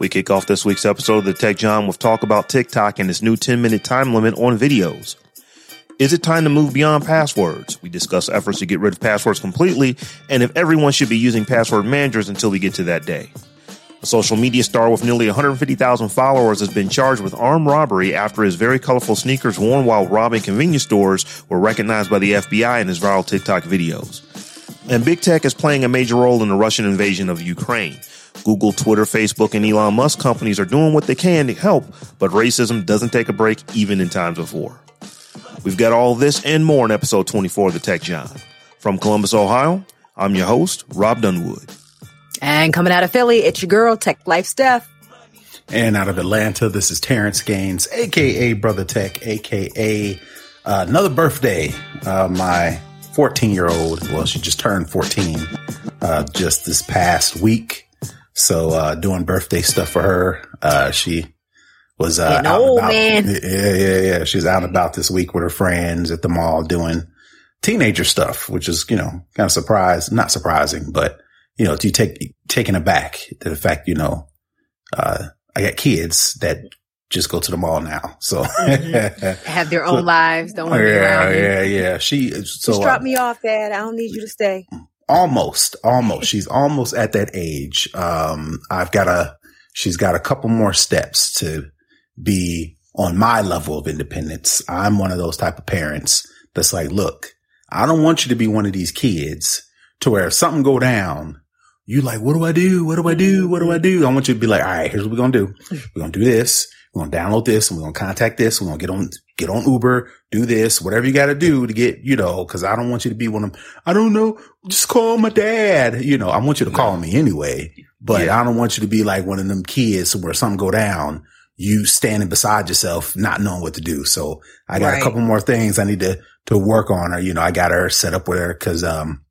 We kick off this week's episode of the Tech Jawn with talk about TikTok and its new 10 minute time limit on videos. Is it time to move beyond passwords? We discuss efforts to get rid of passwords completely and if everyone should be using password managers until we get to that day. A social media star with nearly 150,000 followers has been charged with armed robbery after his very colorful sneakers worn while robbing convenience stores were recognized by the FBI in his viral TikTok videos. And big tech is playing a major role in the Russian invasion of Ukraine. Google, Twitter, Facebook, and Elon Musk companies are doing what they can to help, but racism doesn't take a break even in times of war. We've got all this and more in episode 24 of the Tech Jawn. From Columbus, Ohio, I'm your host, Rob Dunewood. And coming out of Philly, it's your girl, Tech Life Steph. And out of Atlanta, this is Terrence Gaines, aka Brother Tech, aka uh, another birthday. Uh, my 14 year old, well, she just turned 14 uh, just this past week. So uh, doing birthday stuff for her. Uh, she was uh, out old, about. man. Yeah, yeah, yeah. She's out and about this week with her friends at the mall doing teenager stuff, which is you know kind of surprise, not surprising, but you know, you take taken aback to the fact you know uh, I got kids that just go to the mall now. So Have their own lives. Don't want to be yeah, yeah, yeah. She so Just drop uh, me off, Dad. I don't need you to stay. Almost, almost. She's almost at that age. Um, I've got a, she's got a couple more steps to be on my level of independence. I'm one of those type of parents that's like, look, I don't want you to be one of these kids to where if something go down, you like, what do I do? What do I do? What do I do? I want you to be like, all right, here's what we're going to do. We're going to do this. We're going to download this and we're going to contact this. We're going to get on, get on Uber, do this, whatever you got to do to get, you know, cause I don't want you to be one of them. I don't know. Just call my dad. You know, I want you to call me anyway, but I don't want you to be like one of them kids where something go down, you standing beside yourself, not knowing what to do. So I got Right. a couple more things I need to, to work on her. You know, I got her set up with her cause, um,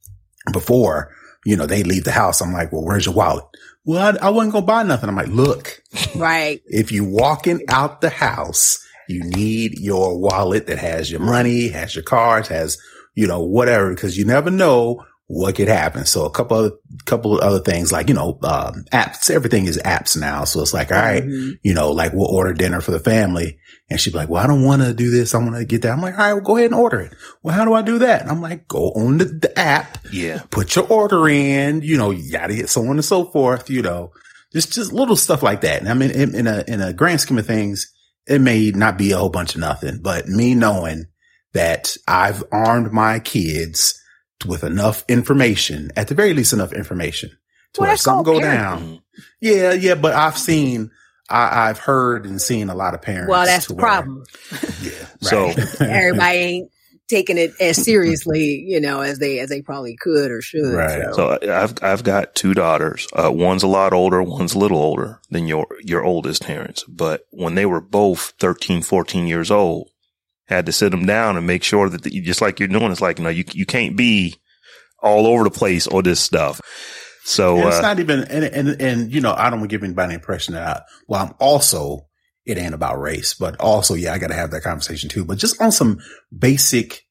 before, you know, they leave the house. I'm like, well, where's your wallet? Well, I, I wasn't going to buy nothing. I'm like, look, Right. if you walking out the house, you need your wallet that has your money, has your cards, has, you know, whatever, because you never know what could happen. So a couple of, couple of other things like, you know, um, apps, everything is apps now. So it's like, all right, you know, like we'll order dinner for the family. And she'd be like, well, I don't want to do this. I want to get that. I'm like, all right, well, go ahead and order it. Well, how do I do that? And I'm like, go on the, the app, Yeah. put your order in, you know, yada, gotta so on and so forth, you know, just, just little stuff like that. And I mean, in, in a, in a grand scheme of things, it may not be a whole bunch of nothing, but me knowing that I've armed my kids with enough information, at the very least enough information to Well, where something called go down. Yeah. Yeah. But I've seen, I, I've heard and seen a lot of parents. Well, that's the where- problem. Yeah. So- Everybody ain't taking it as seriously, you know, as they as they probably could or should. Right. So, So I- I've I've got two daughters. Uh, one's a lot older, one's a little older than your your oldest parents. But when they were both 13, 14 years old, had to sit them down and make sure that the, just like you're doing, it's like you know you you can't be all over the place or this stuff. So And it's uh, not even, and, and, and, you know, I don't want to give anybody the impression that, I, well, I'm also, it ain't about race, but also, yeah, I got to have that conversation too. But just on some basic,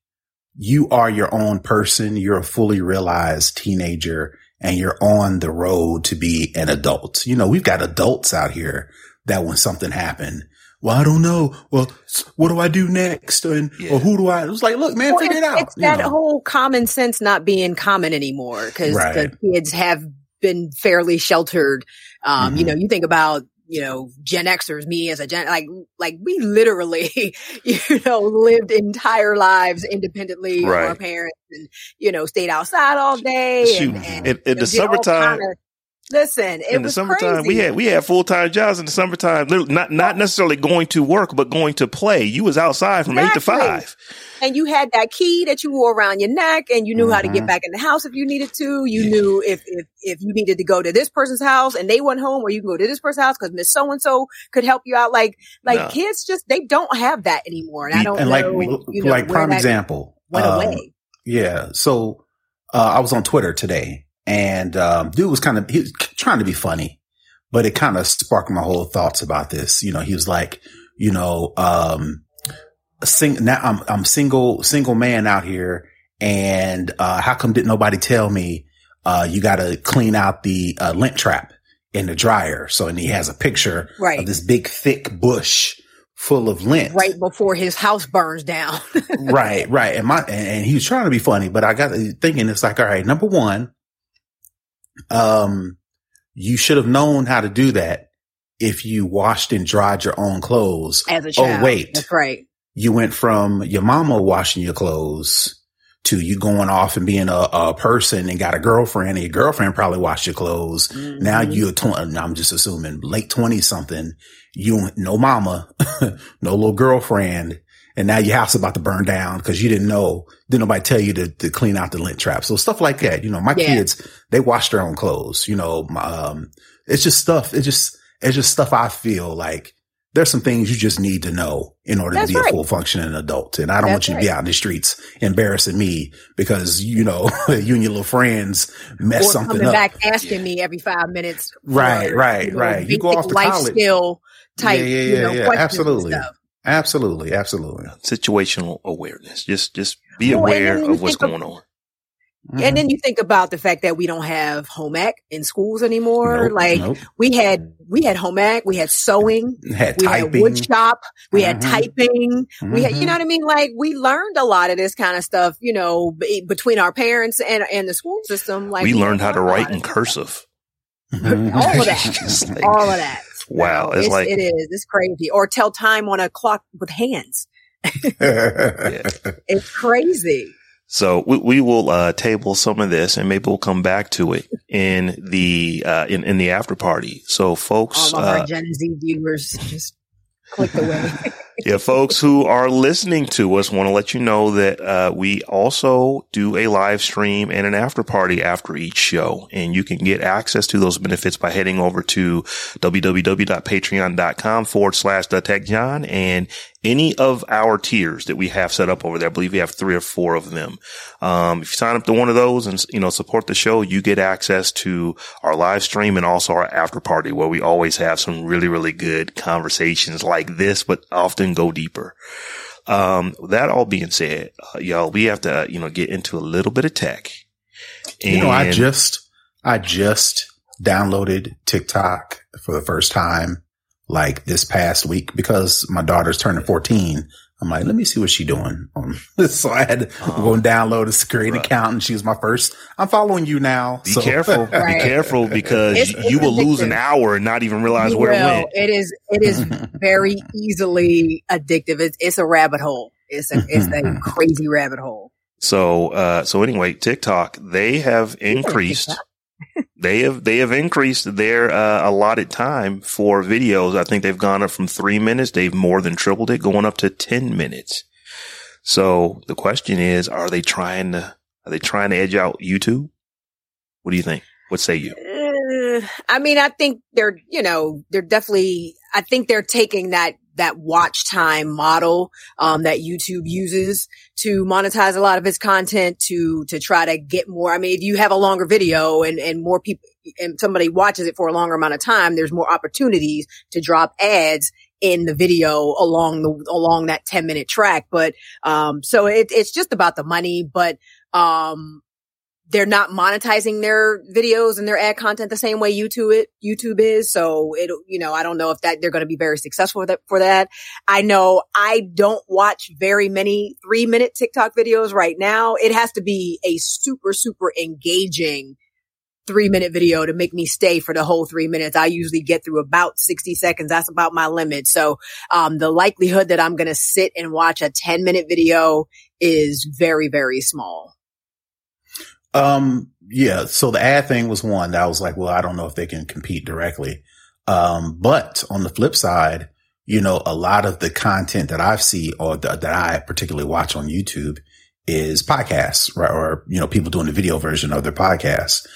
you are your own person. You're a fully realized teenager and you're on the road to be an adult. You know, we've got adults out here that when something happened, well, I don't know. Well, what do I do next? And, Yeah. or who do I, it was like, look, man, Well, figure it it's, out. it's you that know. whole common sense not being common anymore because Right. the kids have been fairly sheltered. Um, You Mhm. know, you think about you know, Gen Xers, me as a Gen, like, like we literally, you know, lived entire lives independently Right. of our parents and, you know, stayed outside all day. Shoot, and, and, in- in know, the summertime- kinda- listen, it in the was summertime, we had we had full time jobs in the summertime. Not not necessarily going to work, but going to play. You was outside from eight to five. and you had that key that you wore around your neck and you knew how to get back in the house if you needed to. You knew if, if, if you needed to go to this person's house and they went home or you can go to this person's house because Miss So-and-so could help you out. Like, like No. kids just, they don't have that anymore. And I don't and know, like you know, like prime example went um, away. Yeah. So uh, I was on Twitter today, and um, dude was kind of he was trying to be funny, but it kind of sparked my whole thoughts about this. You know, he was like, you know, um, sing now I'm I'm single single man out here, and uh, how come didn't nobody tell me uh, you got to clean out the uh, lint trap in the dryer? So and he has a picture Right. of this big thick bush full of lint Right before his house burns down. right, right. And my and, and he was trying to be funny, but I got thinking it's like, all right, number one, um, you should have known how to do that if you washed and dried your own clothes. As a child. Oh wait, That's right. you went from your mama washing your clothes to you going off and being a, a person and got a girlfriend and your girlfriend probably washed your clothes. Now Mhm. you're, tw- I'm just assuming late 20 something, you, no mama, no little girlfriend. And now your house is about to burn down because you didn't know, didn't nobody tell you to, to clean out the lint trap. So stuff like that, you know, my Yeah. kids, they wash their own clothes, you know, my, um, it's just stuff. It's just, it's just stuff I feel like there's some things you just need to know in order That's to be right. a full functioning adult. And I don't That's want you to be right. out in the streets embarrassing me because, you know, you and your little friends mess or something coming up. back asking me every five minutes. for, Right, right, know, right. You go off to life college. skill type, Yeah, yeah, you yeah, know, yeah. Absolutely. stuff. Absolutely. Absolutely. Situational awareness. Just just be Well, aware of what's think of- going on. Mhm. And then you think about the fact that we don't have home ec in schools anymore. Nope, like nope. we had, we had home ec, we had sewing, had we typing. had wood shop, we had Mhm. typing, we had, you Mhm. know what I mean? Like we learned a lot of this kind of stuff, you know, be, between our parents and, and the school system. Like we learned how to write in of- cursive. All of that, like- all of that. Wow, So it's like- it is, it's crazy. Or tell time on a clock with hands. It's crazy. So we, we will uh, table some of this, and maybe we'll come back to it in the uh, in in the after party. So, folks, All of uh, our Gen Z viewers just click away. yeah, folks who are listening to us, want to let you know that uh, we also do a live stream and an after party after each show, and you can get access to those benefits by heading over to www.patreon.com forward slash the tech jawn and any of our tiers that we have set up over there. I believe we have three or four of them. Um, if you sign up to one of those and, you know, support the show, you get access to our live stream and also our after party where we always have some really, really good conversations like this, but often go deeper. Um, that all being said, uh, y'all, we have to, you know, get into a little bit of tech. You know, I just, I just downloaded TikTok for the first time like this past week because my daughter's turning 14. I'm like, let me see what she's doing. Um, so I had to Oh. go and download a security Right. account and she was my first. I'm following you now. Be So- careful. Right. Be careful because It's- you it's will lose an hour and not even realize You where it went. It is. It is very easily addictive. It's, it's a rabbit hole. It's a it's a crazy rabbit hole. So, uh, so anyway, TikTok, they have increased, they have, they have increased their, uh, allotted time for videos. I think they've gone up from three minutes. They've more than tripled it, going up to 10 minutes. So the question is, are they trying to, are they trying to edge out YouTube? What do you think? What say you? Uh, I mean, I think they're you know they're definitely. I think they're taking that that watch time model um, that YouTube uses to monetize a lot of its content to to try to get more. I mean, if you have a longer video and and more people and somebody watches it for a longer amount of time, there's more opportunities to drop ads in the video along the along that 10 minute track but um so it, it's just about the money but um they're not monetizing their videos and their ad content the same way YouTube it YouTube is. So it, you know, I don't know if that they're going to be very successful for that, for that. I know I don't watch very many three minute TikTok videos right now. It has to be a super, super engaging three minute video to make me stay for the whole three minutes. I usually get through about 60 seconds. That's about my limit. So, um, the likelihood that I'm going to sit and watch a 10 minute video is very, very small. Um, yeah. So the ad thing was one that I was like, well, I don't know if they can compete directly. Um, but on the flip side, you know, a lot of the content that I've seen or the, that I particularly watch on YouTube is podcasts, right? Or, you know, people doing the video version of their podcasts.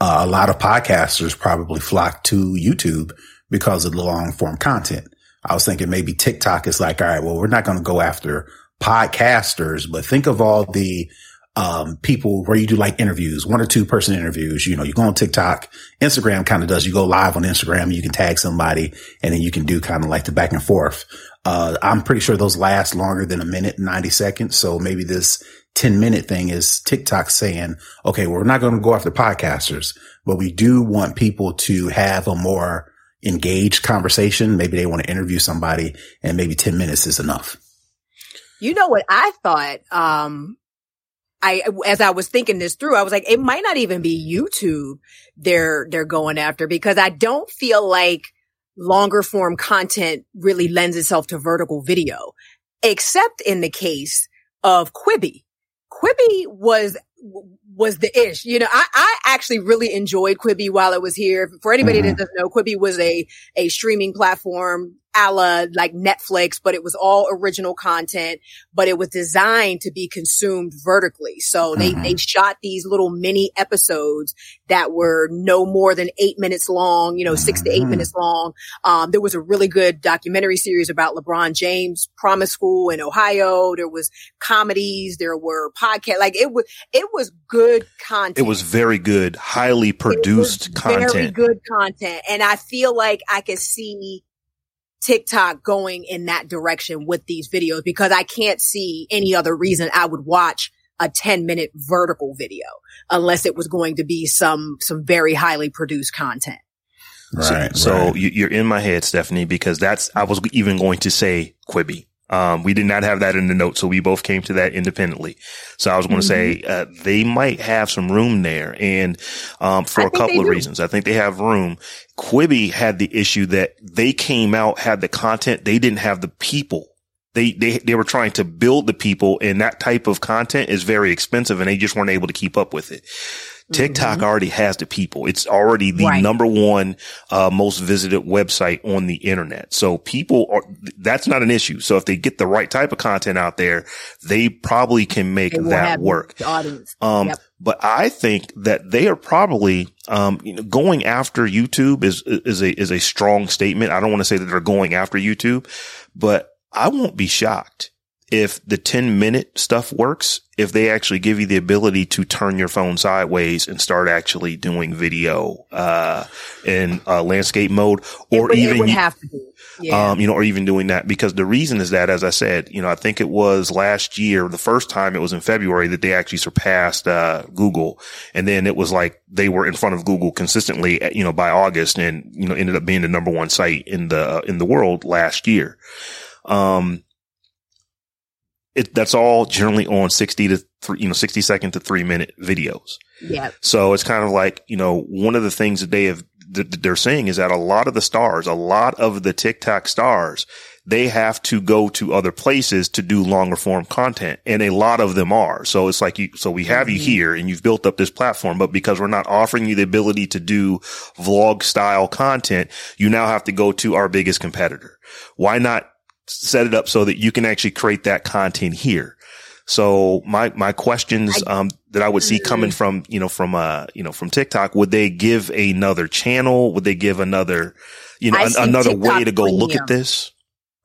Uh, a lot of podcasters probably flock to YouTube because of the long form content. I was thinking maybe TikTok is like, all right, well, we're not going to go after podcasters, but think of all the um, people where you do like interviews, one or two person interviews. You know, you go on TikTok, Instagram kind of does. You go live on Instagram, you can tag somebody, and then you can do kind of like the back and forth. Uh, I'm pretty sure those last longer than a minute, 90 seconds. So maybe this 10 minute thing is TikTok saying, okay, we're not going to go after podcasters, but we do want people to have a more engaged conversation. Maybe they want to interview somebody and maybe 10 minutes is enough. You know what I thought, um, I, as I was thinking this through, I was like, it might not even be YouTube they're, they're going after because I don't feel like longer form content really lends itself to vertical video, except in the case of Quibi. Quibi was was the ish. You know, I, I actually really enjoyed Quibi while it was here. For anybody mm-hmm. that doesn't know, Quibi was a, a streaming platform a la like Netflix, but it was all original content, but it was designed to be consumed vertically. So they, mm-hmm. they shot these little mini episodes that were no more than eight minutes long, you know, 6 mm-hmm. to eight mm-hmm. minutes long. Um, there was a really good documentary series about LeBron James promise school in Ohio. There was comedies. There were podcasts. Like it was, it was good content. It was very good, highly produced content. Very good content. And I feel like I could see TikTok going in that direction with these videos because I can't see any other reason I would watch a 10 minute vertical video unless it was going to be some, some very highly produced content. Right. So, right. so you're in my head, Stephanie, because that's, I was even going to say Quibi. Um, we did not have that in the note, so we both came to that independently. So I was going to mm-hmm. say uh, they might have some room there, and um, for I a couple of do. reasons, I think they have room. Quibi had the issue that they came out had the content, they didn't have the people. They, they, they were trying to build the people and that type of content is very expensive and they just weren't able to keep up with it. TikTok mm-hmm. already has the people. It's already the right. number one uh, most visited website on the internet. So people are, that's not an issue. So if they get the right type of content out there, they probably can make that work. audience. Um, yep. but I think that they are probably, um, you know, going after YouTube is, is a, is a strong statement. I don't want to say that they're going after YouTube, but I won't be shocked if the 10 minute stuff works, if they actually give you the ability to turn your phone sideways and start actually doing video, uh, in uh, landscape mode or would, even, yeah. um, you know, or even doing that because the reason is that, as I said, you know, I think it was last year, the first time it was in February that they actually surpassed, uh, Google. And then it was like they were in front of Google consistently, you know, by August and, you know, ended up being the number one site in the, uh, in the world last year. Um, it, that's all generally on 60 to three, you know, 60 second to three minute videos. Yeah. So it's kind of like, you know, one of the things that they have, that they're saying is that a lot of the stars, a lot of the TikTok stars, they have to go to other places to do longer form content. And a lot of them are. So it's like you, so we have mm-hmm. you here and you've built up this platform, but because we're not offering you the ability to do vlog style content, you now have to go to our biggest competitor. Why not set it up so that you can actually create that content here. So my, my questions, um, that I would see coming mm-hmm. from, you know, from, uh, you know, from TikTok, would they give another channel? Would they give another, you know, an, another TikTok way to go premium. look at this?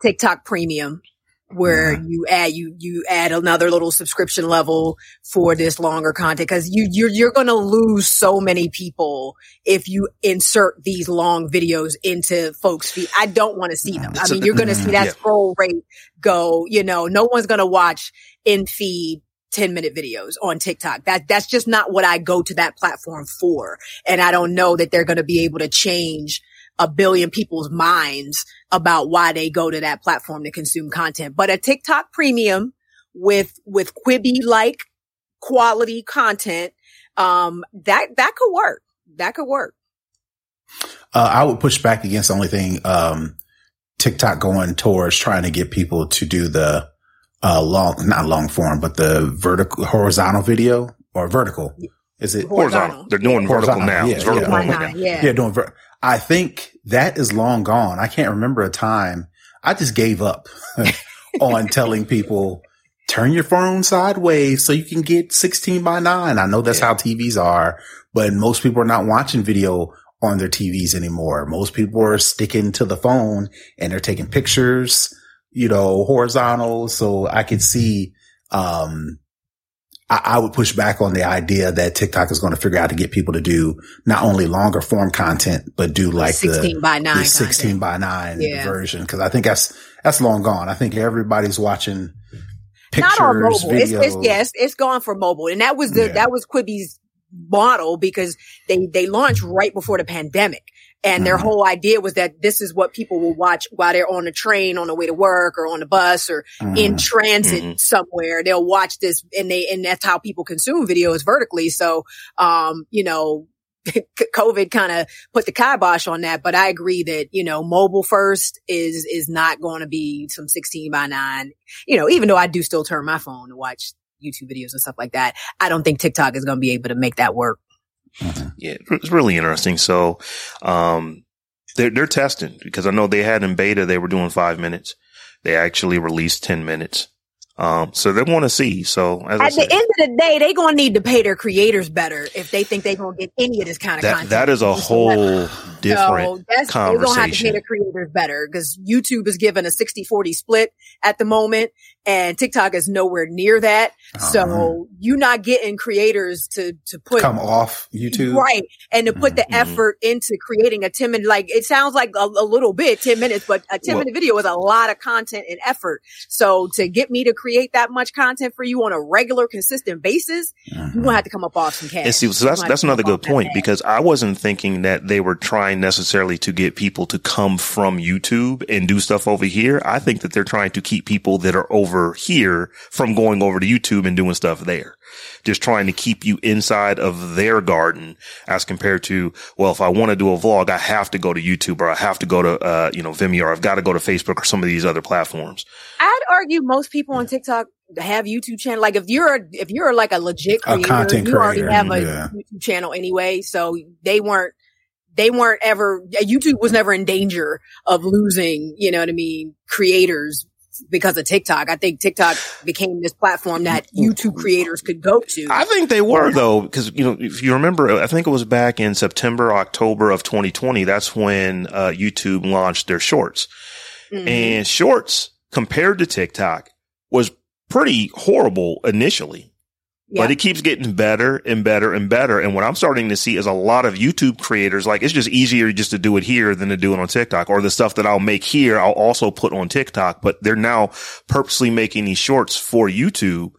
TikTok premium where yeah. you add you you add another little subscription level for this longer content because you you're you're going to lose so many people if you insert these long videos into folks feed. I don't want to see them. I mean, you're going to see that yeah. scroll rate go. You know, no one's going to watch in feed 10 minute videos on TikTok. That, that's just not what I go to that platform for. And I don't know that they're going to be able to change a billion people's minds about why they go to that platform to consume content. But a TikTok premium with, with Quibi like quality content, um, that, that could work. that could work. Uh, I would push back against the only thing, um, TikTok going towards trying to get people to do the, uh, long, not long form, but the vertical, horizontal video or vertical. Is it horizontal? They're doing horizontal vertical now. Yeah, vertical yeah. yeah. yeah, doing ver- I think that is long gone. I can't remember a time. I just gave up on telling people turn your phone sideways so you can get 16 by 9. I know that's yeah. how TVs are, but most people are not watching video on their TVs anymore. Most people are sticking to the phone and they're taking pictures, you know, horizontal. So I could see, um, I, I, would push back on the idea that TikTok is going to figure out to get people to do not only longer form content, but do like 16 the, by 9 the 16 by 9 yeah. version. Cause I think that's, that's long gone. I think everybody's watching pictures, not on mobile. It's, it's, yes, it's gone for mobile. And that was the, yeah. that was Quibi's model because they, they launched right before the pandemic. And their mm-hmm. whole idea was that this is what people will watch while they're on the train on the way to work or on the bus or mm-hmm. in transit mm-hmm. somewhere. They'll watch this and they, and that's how people consume videos vertically. So, um, you know, COVID kind of put the kibosh on that, but I agree that, you know, mobile first is, is not going to be some 16 by nine, you know, even though I do still turn my phone to watch YouTube videos and stuff like that. I don't think TikTok is going to be able to make that work. Mm-hmm. Yeah, it's really interesting. So, um, they're, they're testing because I know they had in beta, they were doing five minutes. They actually released 10 minutes. Um, so they want to see. So at the end of the day, they're going to need to pay their creators better if they think they're going to get any of this kind of that, content. That is a whole different so conversation. They're going to have to pay the creators better because YouTube is given a 60 40 split at the moment and TikTok is nowhere near that. Uh-huh. So you're not getting creators to, to put come off YouTube. Right. And to put mm-hmm. the effort into creating a 10 minute, like it sounds like a, a little bit, 10 minutes, but a 10 well, minute video is a lot of content and effort. So to get me to create that much content for you on a regular, consistent basis, mm-hmm. you're going to have to come up off some cash. And see, so that's, that's another good point because I wasn't thinking that they were trying necessarily to get people to come from YouTube and do stuff over here. I think that they're trying to keep people that are over over here from going over to YouTube and doing stuff there. Just trying to keep you inside of their garden as compared to, well, if I want to do a vlog, I have to go to YouTube or I have to go to, uh, you know, Vimeo or I've got to go to Facebook or some of these other platforms. I'd argue most people on TikTok have YouTube channel. Like if you're, if you're like a legit creator, a content you creator, already have a yeah. YouTube channel anyway. So they weren't, they weren't ever, YouTube was never in danger of losing, you know what I mean, creators because of TikTok. I think TikTok became this platform that YouTube creators could go to. I think they were though, because you know, if you remember, I think it was back in September, October of 2020. That's when uh, YouTube launched their Shorts, mm-hmm. and Shorts compared to TikTok was pretty horrible initially. Yeah. But it keeps getting better and better and better. And what I'm starting to see is a lot of YouTube creators, like it's just easier just to do it here than to do it on TikTok or the stuff that I'll make here, I'll also put on TikTok, but they're now purposely making these shorts for YouTube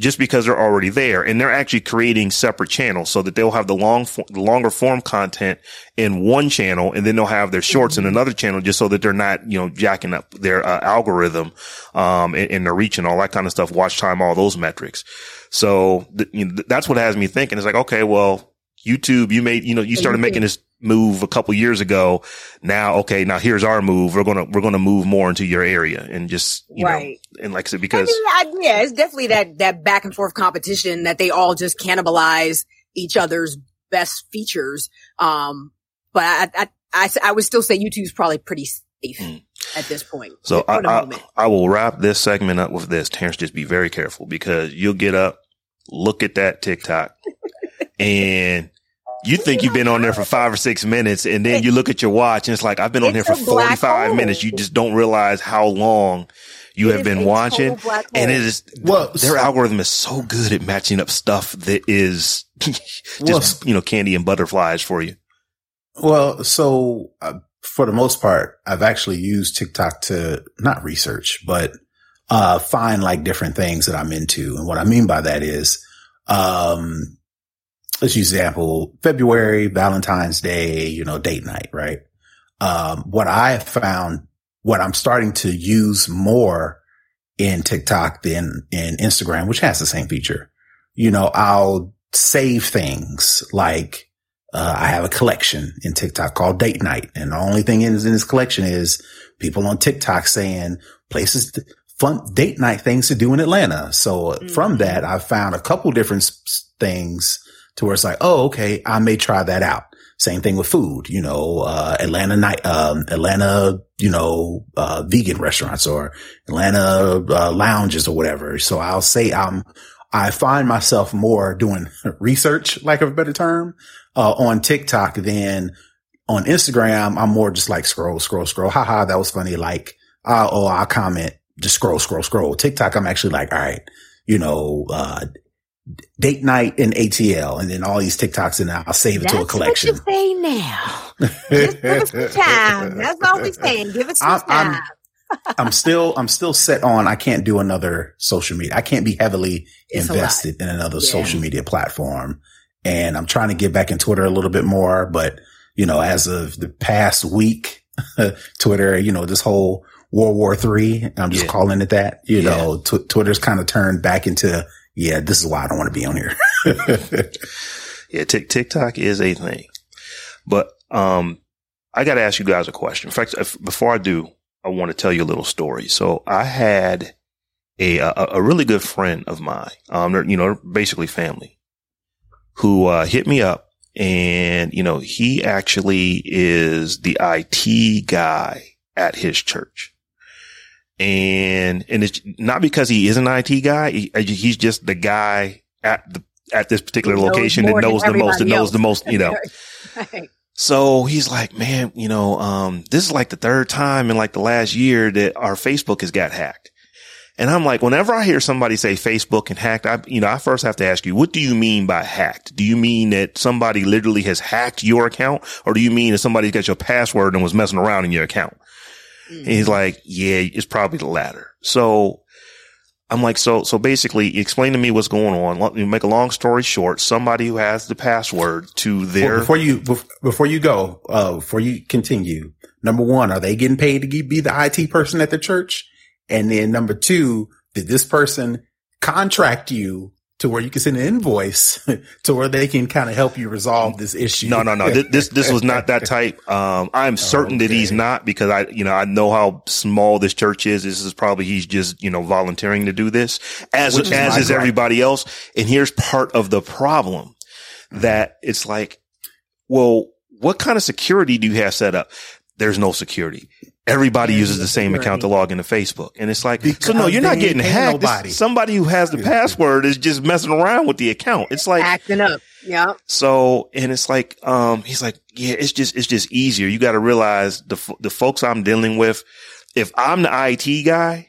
just because they're already there and they're actually creating separate channels so that they'll have the long, longer form content in one channel and then they'll have their shorts in mm-hmm. another channel just so that they're not, you know, jacking up their uh, algorithm, um, and, and, they're reaching all that kind of stuff, watch time, all those metrics. So th- you know, that's what has me thinking. It's like, okay, well, YouTube, you made, you know, you started making this move a couple years ago. Now, okay, now here's our move. We're gonna we're gonna move more into your area and just you right. know, and like I said, because I mean, I, yeah, it's definitely that that back and forth competition that they all just cannibalize each other's best features. Um, but I I I, I would still say YouTube's probably pretty safe. Mm. At this point. So I, I, I will wrap this segment up with this. Terrence, just be very careful because you'll get up, look at that TikTok and you think you've been on there for five or six minutes and then you look at your watch and it's like, I've been on here for 45 minutes. You just don't realize how long you it have been watching. And it is, well, their so, algorithm is so good at matching up stuff that is just, well, you know, candy and butterflies for you. Well, so uh, for the most part, I've actually used TikTok to not research, but, uh, find like different things that I'm into. And what I mean by that is, um, let's use example, February, Valentine's Day, you know, date night, right? Um, what I found, what I'm starting to use more in TikTok than in Instagram, which has the same feature. You know, I'll save things like, uh, I have a collection in TikTok called Date Night. And the only thing is in this collection is people on TikTok saying places, fun date night things to do in Atlanta. So mm-hmm. from that, I found a couple different things to where it's like, oh, okay, I may try that out. Same thing with food, you know, uh, Atlanta night, um, Atlanta, you know, uh, vegan restaurants or Atlanta, uh, lounges or whatever. So I'll say I'm, I find myself more doing research, like a better term, uh, on TikTok than on Instagram. I'm more just like scroll, scroll, scroll. Haha, that was funny. Like, uh, oh, I'll comment, just scroll, scroll, scroll. TikTok, I'm actually like, all right, you know, uh, date night in ATL and then all these TikToks and I'll save it That's to a collection. What you say now. Just give us some time. That's all we're saying. Give us some I'm, time. I'm, I'm still, I'm still set on. I can't do another social media. I can't be heavily it's invested in another yeah. social media platform. And I'm trying to get back in Twitter a little bit more, but you know, as of the past week, Twitter, you know, this whole World War Three, I'm just yeah. calling it that. You yeah. know, t- Twitter's kind of turned back into, yeah, this is why I don't want to be on here. yeah, t- TikTok is a thing, but um, I got to ask you guys a question. In fact, if, before I do, I want to tell you a little story. So I had a a, a really good friend of mine, um, you know, basically family, who uh, hit me up and, you know, he actually is the IT guy at his church. And, and it's not because he is an IT guy. He, he's just the guy at the, at this particular location that knows the most, that knows the most, you know. right. So he's like, man, you know, um, this is like the third time in like the last year that our Facebook has got hacked. And I'm like, whenever I hear somebody say Facebook and hacked, I, you know, I first have to ask you, what do you mean by hacked? Do you mean that somebody literally has hacked your account or do you mean that somebody got your password and was messing around in your account? Mm-hmm. And he's like, yeah, it's probably the latter. So I'm like, so, so basically explain to me what's going on. Let me make a long story short. Somebody who has the password to their. Well, before you, before you go, uh, before you continue, number one, are they getting paid to be the IT person at the church? And then number two, did this person contract you to where you can send an invoice to where they can kind of help you resolve this issue. No, no, no. this, this was not that type. Um, I'm certain okay. that he's not because I, you know, I know how small this church is. This is probably he's just, you know, volunteering to do this as, is as is everybody else. And here's part of the problem that it's like, well, what kind of security do you have set up? There's no security everybody uses the same account to log into Facebook. And it's like, because so no, you're not getting hacked. Somebody who has the password is just messing around with the account. It's like acting up. Yeah. So, and it's like, um, he's like, yeah, it's just, it's just easier. You got to realize the, the folks I'm dealing with, if I'm the IT guy,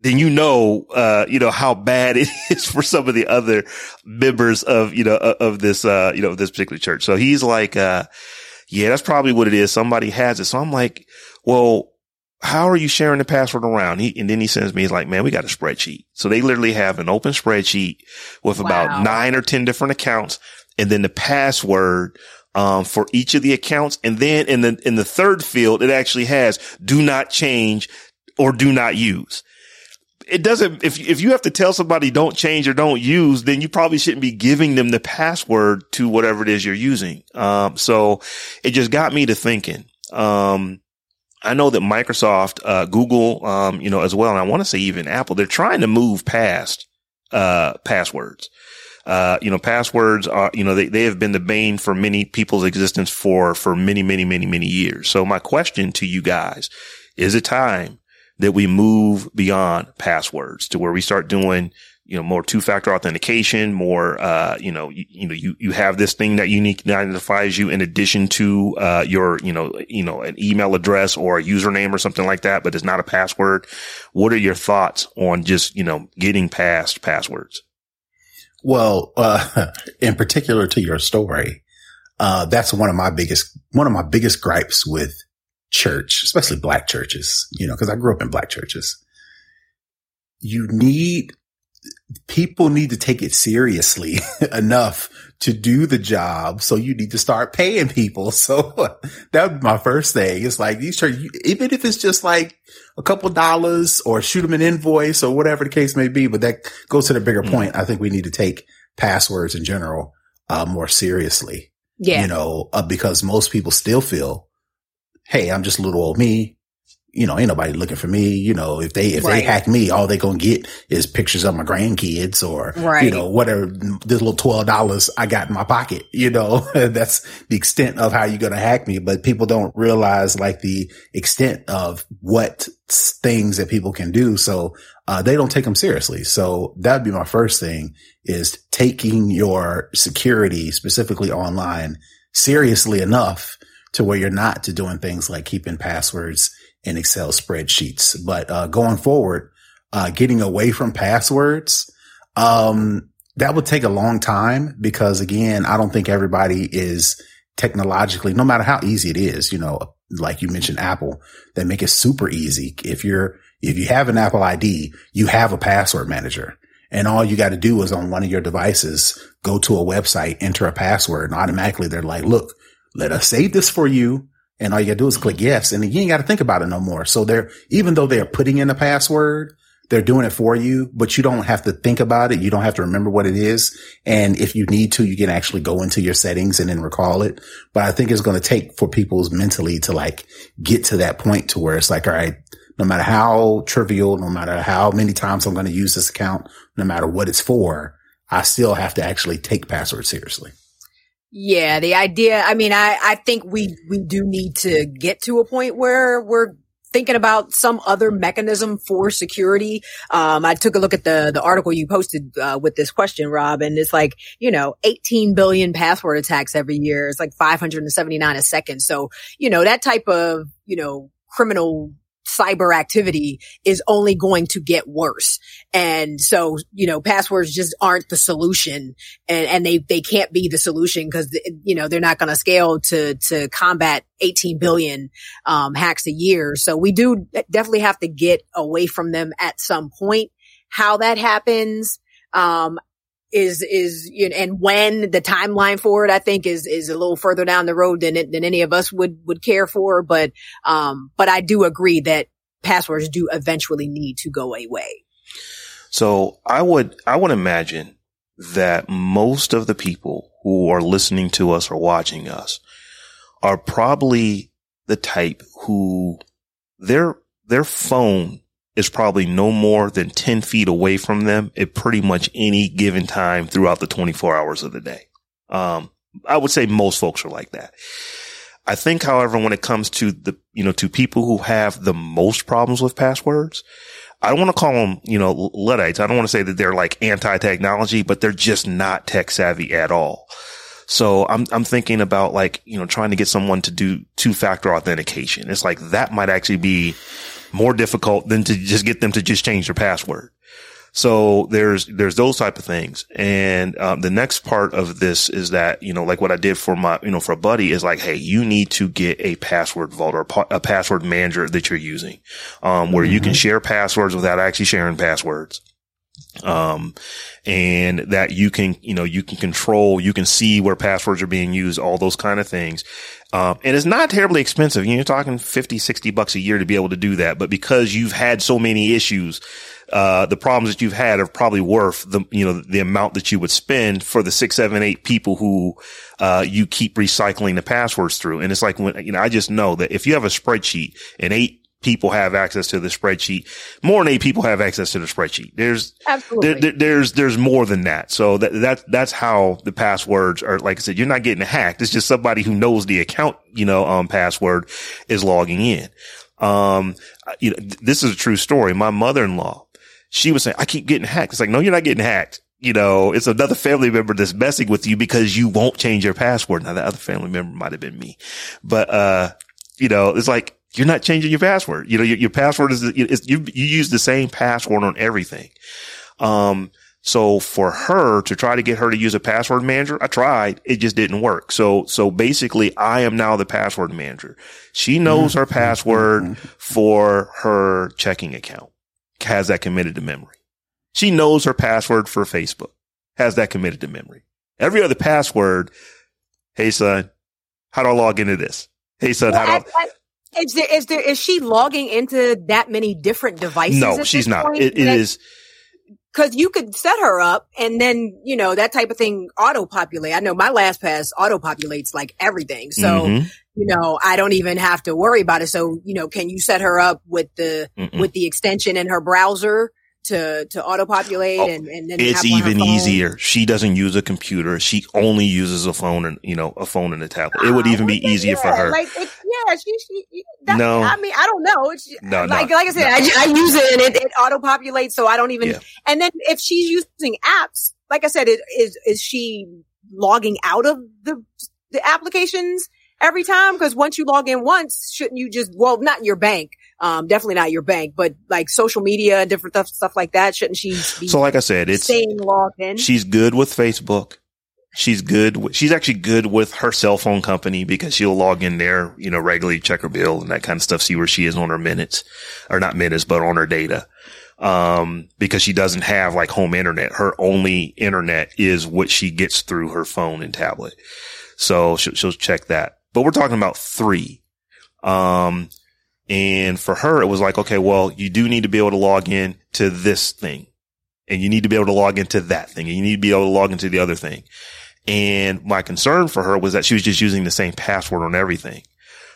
then you know, uh, you know, how bad it is for some of the other members of, you know, of this, uh, you know, this particular church. So he's like, uh, yeah, that's probably what it is. Somebody has it. So I'm like, well, how are you sharing the password around? He, and then he sends me, he's like, man, we got a spreadsheet. So they literally have an open spreadsheet with wow. about nine or 10 different accounts and then the password um, for each of the accounts. And then in the, in the third field, it actually has do not change or do not use it doesn't, if, if you have to tell somebody don't change or don't use, then you probably shouldn't be giving them the password to whatever it is you're using. Um, so it just got me to thinking. Um, I know that Microsoft, uh, Google, um, you know, as well, and I want to say even Apple, they're trying to move past, uh, passwords. Uh, you know, passwords are, you know, they, they have been the bane for many people's existence for, for many, many, many, many years. So my question to you guys, is it time that we move beyond passwords to where we start doing, you know, more two factor authentication, more, uh, you know, you, you, know, you, you have this thing that unique identifies you in addition to, uh, your, you know, you know, an email address or a username or something like that, but it's not a password. What are your thoughts on just, you know, getting past passwords? Well, uh, in particular to your story, uh, that's one of my biggest, one of my biggest gripes with church, especially black churches, you know, cause I grew up in black churches. You need, people need to take it seriously enough to do the job. So you need to start paying people. So that would be my first thing. It's like these church, even if it's just like a couple dollars or shoot them an invoice or whatever the case may be, but that goes to the bigger mm-hmm. point. I think we need to take passwords in general uh, more seriously. Yeah. You know, uh, because most people still feel, Hey, I'm just a little old me you know, ain't nobody looking for me. You know, if they, if right. they hack me, all they gonna get is pictures of my grandkids or, right. you know, whatever, this little $12 I got in my pocket, you know, that's the extent of how you're going to hack me. But people don't realize like the extent of what things that people can do. So, uh, they don't take them seriously. So that'd be my first thing is taking your security specifically online seriously enough to where you're not to doing things like keeping passwords in Excel spreadsheets. But uh, going forward, uh, getting away from passwords, um, that would take a long time because again, I don't think everybody is technologically, no matter how easy it is, you know, like you mentioned Apple, they make it super easy. If you're, if you have an Apple ID, you have a password manager and all you got to do is on one of your devices, go to a website, enter a password and automatically they're like, look, let us save this for you and all you gotta do is click yes. And you ain't got to think about it no more. So they're, even though they're putting in a password, they're doing it for you, but you don't have to think about it. You don't have to remember what it is. And if you need to, you can actually go into your settings and then recall it. But I think it's going to take for people's mentally to like get to that point to where it's like, all right, no matter how trivial, no matter how many times I'm going to use this account, no matter what it's for, I still have to actually take passwords seriously. Yeah, the idea, I mean, I, I think we, we do need to get to a point where we're thinking about some other mechanism for security. Um, I took a look at the, the article you posted, uh, with this question, Rob, and it's like, you know, 18 billion password attacks every year. It's like 579 a second. So, you know, that type of, you know, criminal cyber activity is only going to get worse. And so, you know, passwords just aren't the solution and, and they, they can't be the solution because, you know, they're not going to scale to, to combat 18 billion, um, hacks a year. So we do definitely have to get away from them at some point. How that happens, um, is is you know, and when the timeline for it, I think is is a little further down the road than than any of us would would care for. But um, but I do agree that passwords do eventually need to go away. So I would I would imagine that most of the people who are listening to us or watching us are probably the type who their their phone is probably no more than 10 feet away from them at pretty much any given time throughout the 24 hours of the day. Um, I would say most folks are like that. I think, however, when it comes to the, you know, to people who have the most problems with passwords, I don't want to call them, you know, Luddites. I don't want to say that they're like anti-technology, but they're just not tech savvy at all. So I'm, I'm thinking about like, you know, trying to get someone to do two factor authentication. It's like that might actually be more difficult than to just get them to just change their password. So there's, there's those type of things. And, um, the next part of this is that, you know, like what I did for my, you know, for a buddy is like, Hey, you need to get a password vault or a password manager that you're using, um, where mm-hmm. you can mm-hmm. share passwords without actually sharing passwords. Um, and that you can, you know, you can control, you can see where passwords are being used, all those kind of things. Um, and it's not terribly expensive. You're talking 50, 60 bucks a year to be able to do that. But because you've had so many issues, uh, the problems that you've had are probably worth the, you know, the amount that you would spend for the six, seven, eight people who, uh, you keep recycling the passwords through. And it's like when, you know, I just know that if you have a spreadsheet and eight people have access to the spreadsheet. More than eight people have access to the spreadsheet. There's absolutely there, there's there's more than that. So that that that's how the passwords are. Like I said, you're not getting hacked. It's just somebody who knows the account, you know, um, password is logging in. Um, you know, this is a true story. My mother-in-law, she was saying, I keep getting hacked. It's like, no, you're not getting hacked you know, it's another family member that's messing with you because you won't change your password. Now, the other family member might have been me, but, uh, you know, it's like, you're not changing your password. You know, your, your password is, is, you, you use the same password on everything. Um, so for her to try to get her to use a password manager, I tried. It just didn't work. So, so basically I am now the password manager. She knows her password for her checking account, has that committed to memory. She knows her password for Facebook, has that committed to memory. Every other password. Hey son, how do I log into this? Hey son, well, how do I, is there is there is she logging into that many different devices? No, she's not. It, it is. Cause you could set her up and then, you know, that type of thing auto populate. I know my LastPass auto populates like everything. So, Mhm. you know, I don't even have to worry about it. So, you know, can you set her up with the, Mm-mm. with the extension in her browser to, to auto populate Oh, and, and then It's have on her even easier. She doesn't use a computer. She only uses a phone and, you know, a phone and a tablet. It would Ah, even be easier for her. Like, it, yeah, she, she, that, No. I mean, I don't know. It's, No, no, like, like I said, no. I, I use it and it, it auto populates. So I don't even, Yeah. and then if she's using apps, like I said, it, is, is she logging out of the, the applications every time? Cause once you log in once, shouldn't you just, well, not your bank. Um, definitely not your bank, but like social media and different stuff, stuff like that. Shouldn't she be So like I said, it's, staying logged in? she's good with Facebook. She's good. With, she's actually good with her cell phone company because she'll log in there, you know, regularly check her bill and that kind of stuff, see where she is on her minutes or not minutes, but on her data. Um, because she doesn't have like home internet. Her only internet is what she gets through her phone and tablet. So she'll, she'll check that, but we're talking about three. Um, and for her, it was like, okay, well, you do need to be able to log in to this thing and you need to be able to log into that thing and you need to be able to log into the other thing. And my concern for her was that she was just using the same password on everything.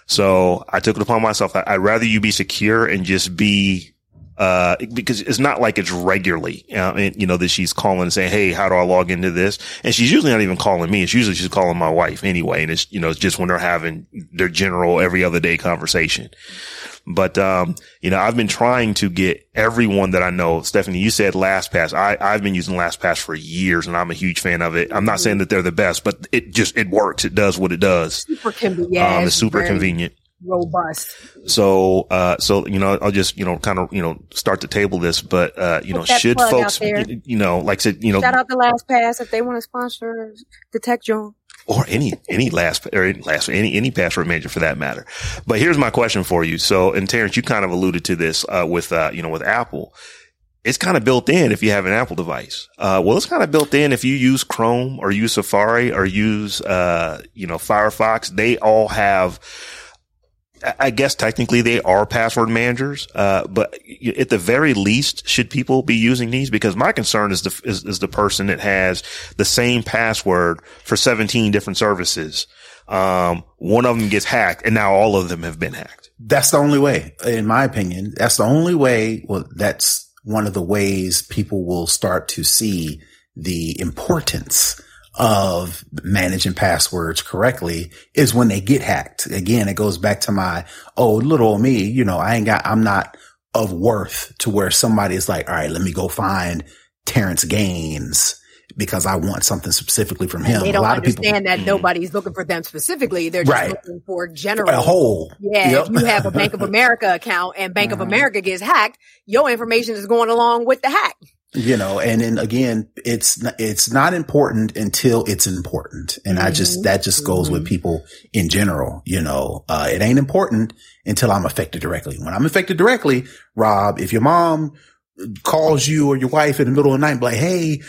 So I took it upon myself. I'd rather you be secure and just be, uh, because it's not like it's regularly, uh, and, you know, that she's calling and saying, Hey, how do I log into this? And she's usually not even calling me. It's usually she's calling my wife anyway. And it's, you know, it's just when they're having their general every other day conversation. But, um, you know, I've been trying to get everyone that I know. Stephanie, you said LastPass. I, I've been using LastPass for years and I'm a huge fan of it. I'm not saying that they're the best, but it just, it works. It does what it does. super convenient. Um, it's super convenient. Robust. So, uh, so, you know, I'll just, you know, kind of, you know, start to table this, but, uh, you know, should folks, you, you know, like I said, you know, Shout out to LastPass if they want to sponsor the Tech Jawn. or any any last or any last any any password manager for that matter. But here's my question for you. So, and Terrence, you kind of alluded to this uh, with uh, you know with Apple. It's kind of built in if you have an Apple device. Uh, well, it's kind of built in if you use Chrome or use Safari or use uh, you know Firefox. They all have. I- guess technically they are password managers, uh, but at the very least, should people be using these? Because my concern is the is, is the person that has the same password for 17 different services. Um, one of them gets hacked, and now all of them have been hacked. That's the only way, in my opinion. That's the only way. Well, that's one of the ways people will start to see the importance of managing passwords correctly is when they get hacked. Again, it goes back to my, oh, little old me, you know, I ain't got, I'm not of worth to where somebody is like, all right, let me go find Terrence Gaines because I want something specifically from him. They A don't lot of people, understand that Mhm. nobody's looking for them specifically. They're just Right. looking for general. a whole. Yeah, Yep. if you have a Bank of America account and Bank of Mhm. America gets hacked, your information is going along with the hack. You know and then again it's it's not important until it's important and i just Mhm. that just goes with people in general you know uh it ain't important until i'm affected directly when i'm affected directly rob if your mom calls you or your wife in the middle of the night and be like hey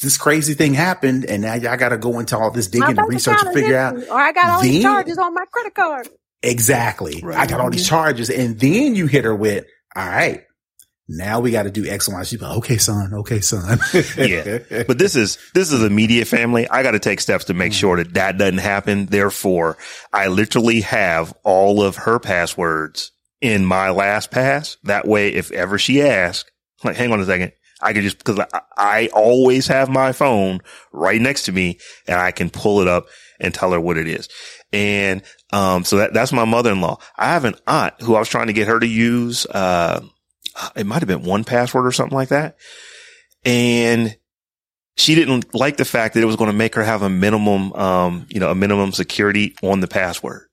this crazy thing happened and now y'all gotta go into all this digging and research account and figure out empty, Or I got all these charges on my credit card. Exactly. Right. I got all these charges. And then you hit her with, all right, now we got to do X, Y, and Y. She's like, okay, son. Okay, son. Yeah. But this is this is immediate family. I got to take steps to make sure that that doesn't happen. Therefore, I literally have all of her passwords in my LastPass. That way, if ever she asks, like, hang on a second. I can just, cause I, I always have my phone right next to me and I can pull it up and tell her what it is. And, um, so that, that's my mother-in-law. I have an aunt who I was trying to get her to use, uh, it might have been 1Password or something like that. And she didn't like the fact that it was going to make her have a minimum, um, you know, a minimum security on the password.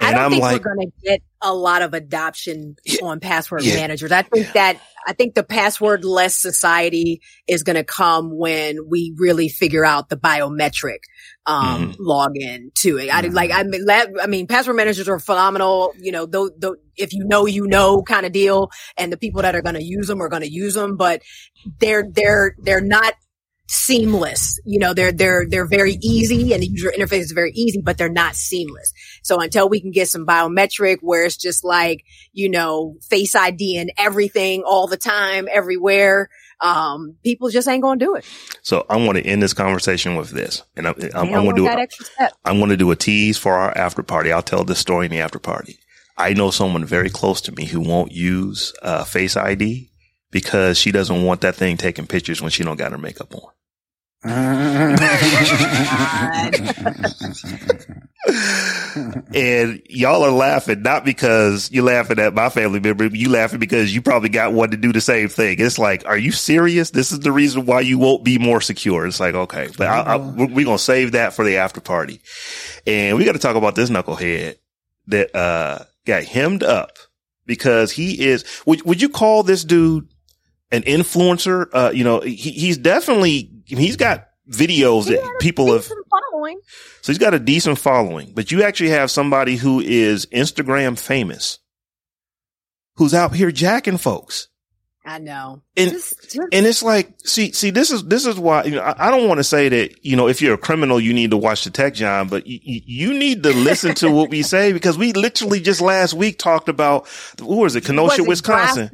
I And don't I'm think like, we're going to get a lot of adoption Yeah. on password Yeah. managers. I think that I think the password less society is going to come when we really figure out the biometric um, Mm-hmm. login to it. I Mhm. like I mean, la- I mean, password managers are phenomenal. You know, though, though if you know, you know, kind of deal, and the people that are going to use them are going to use them, but they're they're they're not seamless. You know, they're they're they're very easy and the user interface is very easy, but they're not seamless. So until we can get some biometric where it's just like, you know, face ID and everything all the time, everywhere, um, people just ain't going to do it. So I want to end this conversation with this, and I'm, I'm, I'm going to do that a, extra step. I'm going to do a tease for our after party. I'll tell this story in the after party. I know someone very close to me who won't use uh, Face ID because she doesn't want that thing taking pictures when she don't got her makeup on. and y'all are laughing not because you're laughing at my family member, you laughing because you probably got one to do the same thing. It's like, are you serious? This is the reason why you won't be more secure. It's like, okay, but I, I, we're gonna save that for the after party, and we got to talk about this knucklehead that uh got hemmed up because he is. Would would you call this dude an influencer? Uh, you know, he, he's definitely he's got videos He that people have. following. So he's got a decent following, but you actually have somebody who is Instagram famous, who's out here jacking folks. I know. And- Just- just- And it's like, see, see, this is, this is why, you know, I, I don't want to say that, you know, if you're a criminal, you need to watch the tech, Jawn, but you, you need to listen to what we say because we literally just last week talked about, what was it, was Kenosha, it Wisconsin.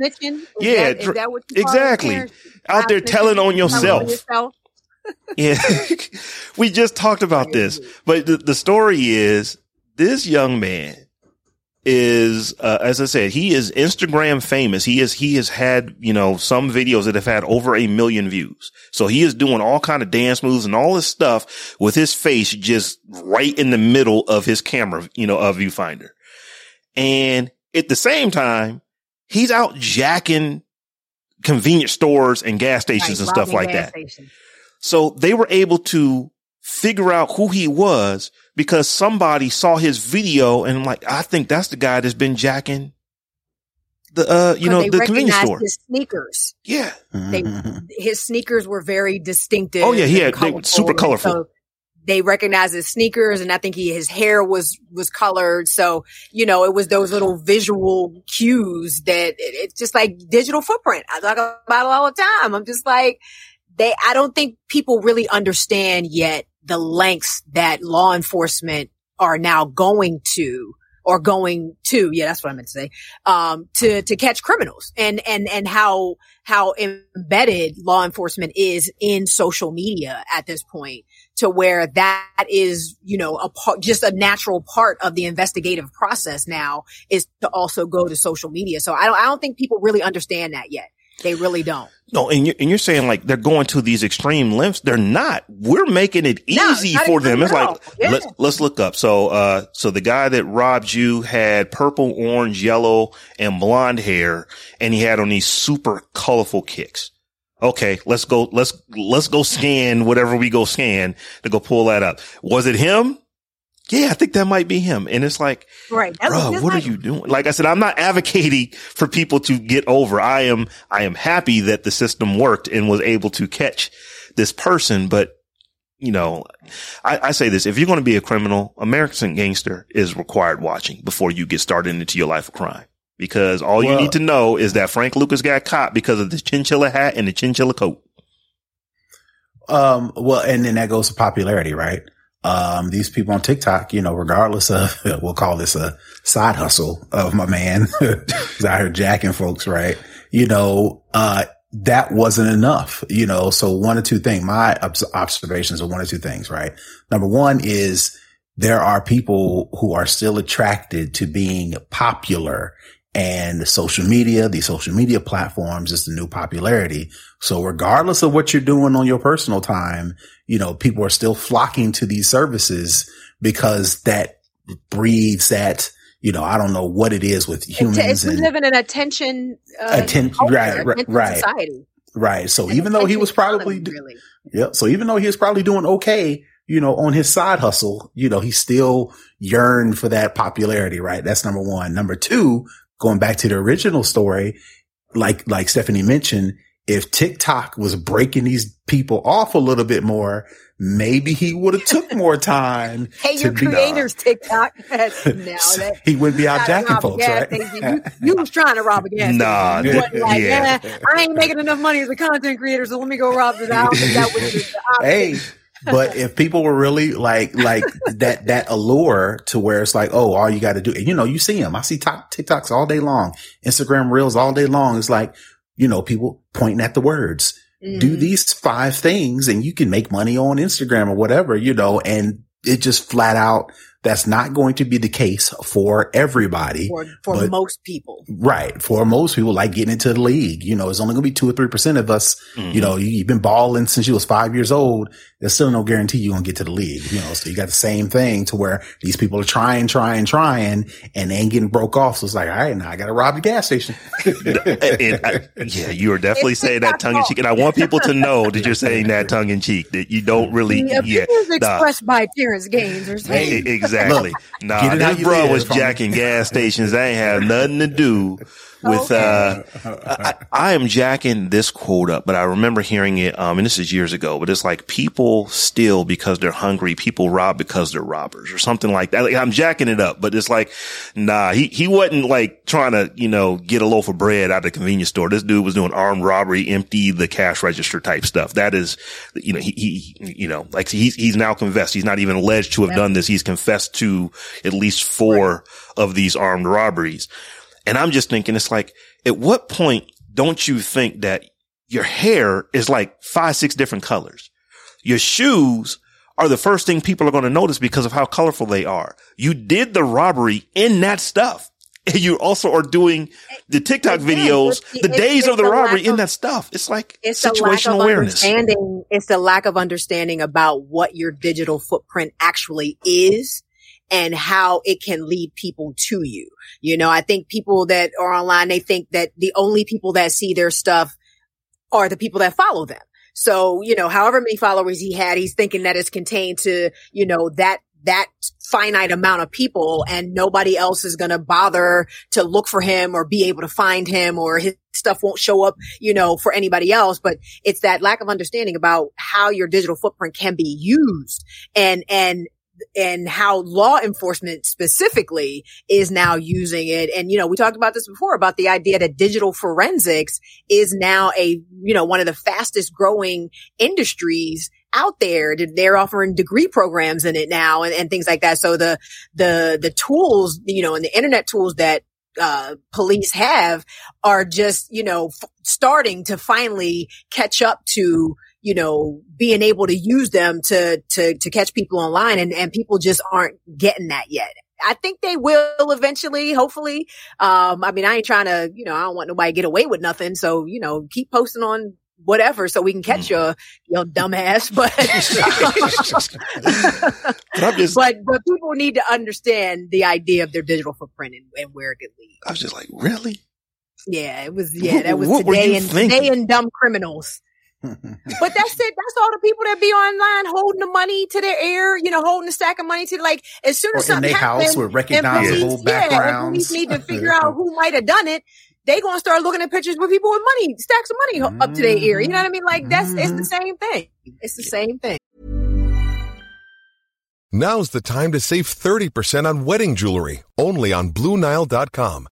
Yeah, that, that what you call it, exactly. Out there telling on yourself. yourself? Yeah. we just talked about this, but the, the story is this young man is, uh, as I said, he is Instagram famous. He is, he has had, you know, some videos that have had over a million views. So he is doing all kind of dance moves and all this stuff with his face just right in the middle of his camera, you know, of viewfinder. And at the same time, he's out jacking convenience stores and gas stations and stuff like that. stations. So they were able to figure out who he was because somebody saw his video and like, I think that's the guy that's been jacking the, uh, you 'Cause know, they the convenience recognized store. His sneakers. yeah. They, his sneakers were very distinctive. Oh, yeah, he and had- they super colorful. so they recognized his sneakers, and I think he his hair was was colored. So you know, it was those little visual cues that it, it's just like digital footprint. I talk about it all the time. I'm just like they. I don't think people really understand yet the lengths that law enforcement are now going to or going to yeah that's what i meant to say um to to catch criminals and and and how how embedded law enforcement is in social media at this point to where that is you know a part just a natural part of the investigative process now is to also go to social media so i don't i don't think people really understand that yet they really don't No, and you're, and you're saying like they're going to these extreme lengths. They're not. We're making it easy not for them. It's like. Yeah. let's, let's look up. So, uh, so the guy that robbed you had purple, orange, yellow, and blonde hair, and he had on these super colorful kicks. Okay, let's go, let's, let's go scan whatever we go scan to go pull that up. Was it him? Yeah, I think that might be him. And it's like, right bro, what like- are you doing? Like I said, I'm not advocating for people to get over. I am, I am happy that the system worked and was able to catch this person. But, you know, I, I say this, if you're going to be a criminal, American Gangster is required watching before you get started into your life of crime. Because all you need to know is that Frank Lucas got caught because of the chinchilla hat and the chinchilla coat. Um, well, and then that goes to popularity, right? Um, these people on TikTok, you know, regardless of, we'll call this a side hustle of my man who's out here jacking folks, right? You know, uh, that wasn't enough, you know, so one or two things, my obs- observations are one or two things, right? Number one is there are people who are still attracted to being popular and social media, these social media platforms is the new popularity. So regardless of what you're doing on your personal time, you know, people are still flocking to these services because that breeds that, you know, I don't know what it is with humans It's, we and live in an attention, uh, Atten- culture, right, right, attention right. society. right. So An even though he was probably, economy, really. Yep. So even though he was probably doing okay, you know, on his side hustle, you know, he still yearned for that popularity, right? That's number one. Number two, going back to the original story, like, like Stephanie mentioned, if TikTok was breaking these people off a little bit more, maybe he would have took more time. Hey, to your be- uh, creators TikTok. now that he wouldn't be out trying to jacking folks, gas right? station. You, you was trying to rob a gas Nah, station. You like, yeah. yeah. I ain't making enough money as a content creator, so let me go rob this. I don't think that was the option. hey, but if people were really like like that that allure to where it's like, oh, all you got to do, and you know, you see them. I see top TikToks all day long, Instagram Reels all day long. It's like you know, people pointing at the words. Mm-hmm. Do these five things and you can make money on Instagram or whatever, you know, and it just flat out that's not going to be the case for everybody. For, for but, most people. Right. For most people, like getting into the league, you know, it's only going to be two or 3% of us. Mm-hmm. You know, you, have been balling since you was five years old. There's still no guarantee you're going to get to the league, you know, so you got the same thing to where these people are trying, trying, trying and they ain't getting broke off. So it's like, all right, now I got to rob the gas station. I, yeah, you are definitely it's saying that tongue in cheek. And I want people to know that you're saying that tongue in cheek, that you don't really, the yeah. expressed nah. by Terrence Gaines or something. Exactly. Exactly. Look, nah, this bro was jacking gas stations. I ain't have nothing to do with okay. uh I, I, am jacking this quote up, but I remember hearing it um and this is years ago, but it's like people steal because they're hungry, people rob because they're robbers or something like that. Like, I'm jacking it up, but it's like nah, he he wasn't like trying to, you know, get a loaf of bread out of the convenience store. This dude was doing armed robbery, empty the cash register type stuff. That is you know, he he you know, like he's he's now confessed. He's not even alleged to have done this. He's confessed to at least four right. of these armed robberies. And I'm just thinking, it's like, at what point don't you think that your hair is like five, six different colors? Your shoes are the first thing people are going to notice because of how colorful they are. You did the robbery in that stuff. And you also are doing the TikTok videos, the days of the robbery in that stuff. It's like it's situational awareness. Understanding, it's the lack of understanding about what your digital footprint actually is and how it can lead people to you. You know, I think people that are online, they think that the only people that see their stuff are the people that follow them. So, you know, however many followers he had, he's thinking that it's contained to, you know, that, that finite amount of people and nobody else is going to bother to look for him or be able to find him or his stuff won't show up, you know, for anybody else. But it's that lack of understanding about how your digital footprint can be used and, and and how law enforcement specifically is now using it. And, you know, we talked about this before about the idea that digital forensics is now a, you know, one of the fastest growing industries out there. They're offering degree programs in it now and, and things like that. So the, the, the tools, you know, and the internet tools that uh, police have are just, you know, f- starting to finally catch up to you know, being able to use them to, to, to catch people online and, and people just aren't getting that yet. I think they will eventually, hopefully. Um, I mean, I ain't trying to, you know, I don't want nobody to get away with nothing. So, you know, keep posting on whatever so we can catch mm. your, your dumbass. But, but, just, but, but, people need to understand the idea of their digital footprint and, and where it could lead. I was just like, really? Yeah, it was, yeah, that was what, today and today and dumb criminals but that's it. That's all the people that be online holding the money to their ear, you know, holding the stack of money to like as soon as or something in happens, house with recognizable backgrounds. Yeah, police need to figure out who might have done it. They gonna start looking at pictures with people with money, stacks of money up to their ear. You know what I mean? Like that's it's the mm-hmm. same thing. It's the same thing. Now's the time to save thirty percent on wedding jewelry, only on BlueNile.com.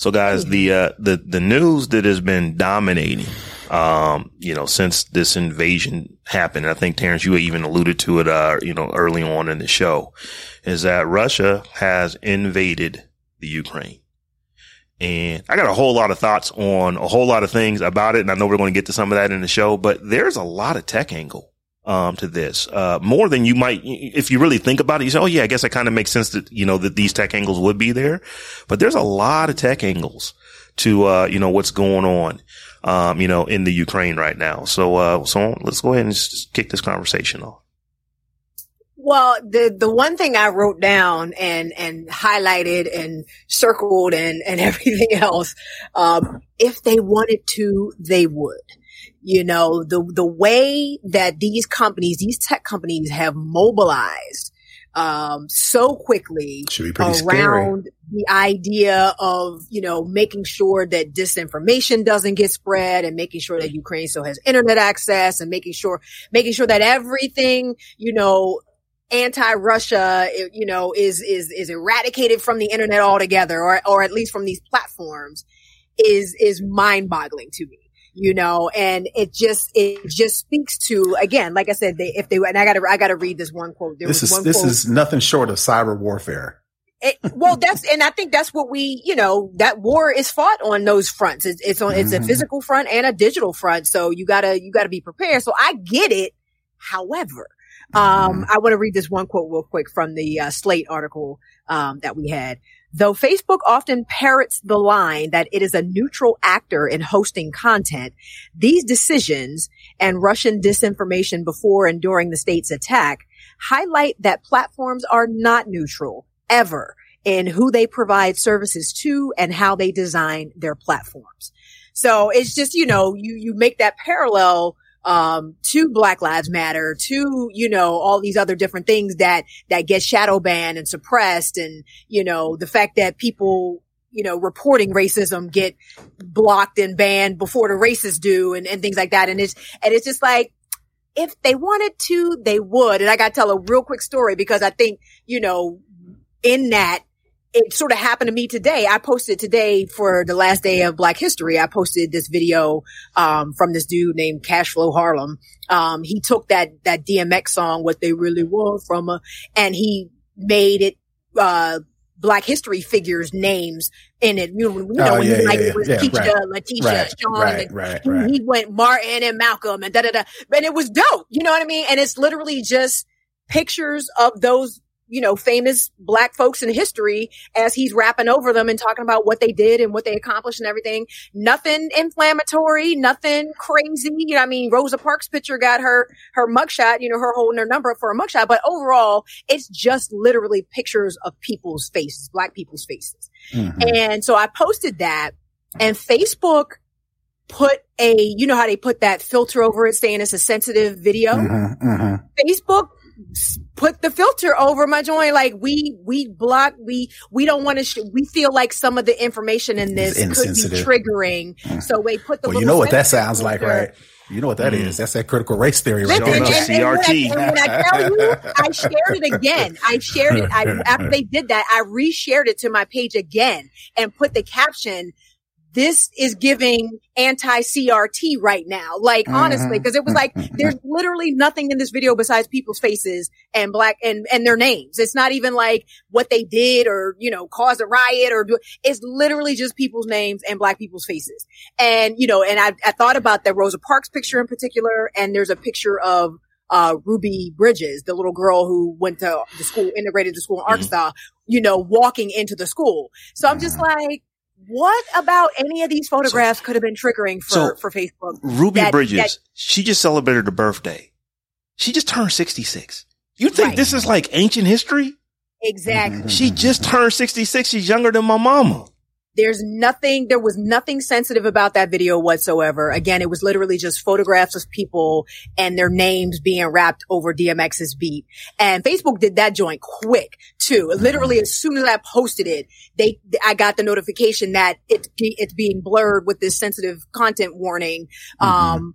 So guys, the, uh, the, the news that has been dominating, um, you know, since this invasion happened, I think Terrence, you even alluded to it, uh, you know, early on in the show, is that Russia has invaded the Ukraine. And I got a whole lot of thoughts on a whole lot of things about it. And I know we're going to get to some of that in the show, but there's a lot of tech angle, um, to this, uh, more than you might, if you really think about it, you say, Oh yeah, I guess it kind of makes sense that, you know, that these tech angles would be there, but there's a lot of tech angles to, uh, you know, what's going on, um, you know, in the Ukraine right now. So, uh, so let's go ahead and just kick this conversation off. Well, the the one thing I wrote down and and highlighted and circled and and everything else, um, if they wanted to, they would. You know, the the way that these companies, these tech companies, have mobilized um, so quickly around scary. the idea of, you know, making sure that disinformation doesn't get spread and making sure that Ukraine still has internet access and making sure, making sure that everything, you know, anti-Russia, you know, is, is, is eradicated from the internet altogether or, or at least from these platforms is, is mind boggling to me you know, and it just, it just speaks to, again, like I said, they, if they, and I gotta, I gotta read this one quote. There this is, this quote, is nothing short of cyber warfare. It, well, that's, and I think that's what we, you know, that war is fought on those fronts. It's, it's on, mm-hmm. it's a mm-hmm. physical front and a digital front. So you gotta, you gotta be prepared. So I get it. However, um, mm-hmm. I want to read this one quote real quick from the uh, Slate article, um, that we had. Though Facebook often parrots the line that it is a neutral actor in hosting content, these decisions and Russian disinformation before and during the state's attack highlight that platforms are not neutral ever in who they provide services to and how they design their platforms. So it's just, you know, you, you make that parallel um, to Black Lives Matter, to, you know, all these other different things that, that get shadow banned and suppressed. And, you know, the fact that people, you know, reporting racism get blocked and banned before the racists do and, and things like that. And it's, and it's just like, if they wanted to, they would. And I got to tell a real quick story because I think, you know, in that, it sort of happened to me today. I posted today for the last day of Black History. I posted this video um, from this dude named Cashflow Harlem. Um, he took that that DMX song, "What They Really Want" from a, and he made it uh, Black History figures names in it. You know, you know oh, when yeah, he, like yeah, it was yeah, right, Letitia, right, Sean, right, and right, he, right. he went Martin and Malcolm and da da da. And it was dope. You know what I mean? And it's literally just pictures of those you know, famous black folks in history as he's rapping over them and talking about what they did and what they accomplished and everything. Nothing inflammatory, nothing crazy. You know, I mean, Rosa Parks picture got her, her mugshot, you know, her holding her number for a mugshot, but overall, it's just literally pictures of people's faces, black people's faces. Mm-hmm. And so I posted that and Facebook put a, you know how they put that filter over it saying it's a sensitive video? Mm-hmm, mm-hmm. Facebook put the filter over my joint. Like we, we block, we, we don't want to, sh- we feel like some of the information in this could be triggering. Mm. So we put the, well, you know what that sounds like, right? You know what that mm. is? That's that critical race theory right there. CRT. And, and, when I tell you, I shared it again. I shared it. I, after they did that, I reshared it to my page again and put the caption, this is giving anti CRT right now. Like mm-hmm. honestly, because it was like there's literally nothing in this video besides people's faces and black and and their names. It's not even like what they did or you know caused a riot or do. It's literally just people's names and black people's faces. And you know, and I I thought about that Rosa Parks picture in particular, and there's a picture of uh, Ruby Bridges, the little girl who went to the school, integrated the school in mm-hmm. Arkansas, mm-hmm. you know, walking into the school. So I'm just mm-hmm. like, what about any of these photographs so, could have been triggering for, so for Facebook? Ruby that, Bridges, that, she just celebrated her birthday. She just turned 66. You think right. this is like ancient history? Exactly. She just turned 66. She's younger than my mama. There's nothing, there was nothing sensitive about that video whatsoever. Again, it was literally just photographs of people and their names being wrapped over DMX's beat. And Facebook did that joint quick too. Literally as soon as I posted it, they, I got the notification that it's, it's being blurred with this sensitive content warning. Mm-hmm.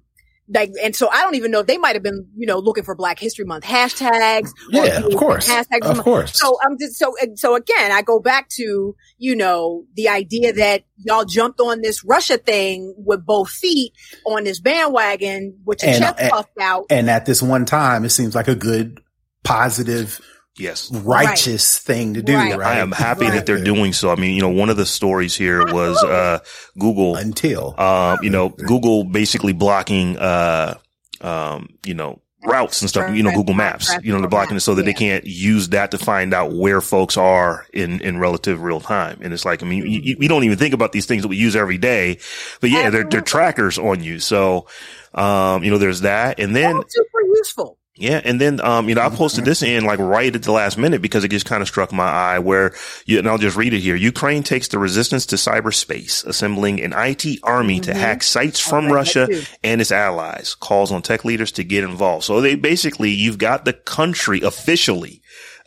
Like, and so I don't even know. They might have been, you know, looking for Black History Month hashtags. Yeah, of course. Hashtags. Of course. So I'm just, so, so again, I go back to, you know, the idea that y'all jumped on this Russia thing with both feet on this bandwagon, with your chest puffed out. And at this one time, it seems like a good, positive, yes righteous right. thing to do right. right. i am happy right. that they're doing so i mean you know one of the stories here was uh google until uh you know google basically blocking uh um you know routes and stuff, you know, Google Maps, you know, they're blocking it so that yeah. they can't use that to find out where folks are in, in relative real time. And it's like, I mean, you, we don't even think about these things that we use every day, but yeah, they're, they're trackers on you. So, um, you know, there's that. And then super useful. Yeah. And then, um, you know, I posted this in like right at the last minute because it just kind of struck my eye where you, and I'll just read it here. Ukraine takes the resistance to cyberspace, assembling an IT army mm-hmm. to hack sites from Russia and its allies, calls on tech leaders to get involved. So they basically, you've got the country officially,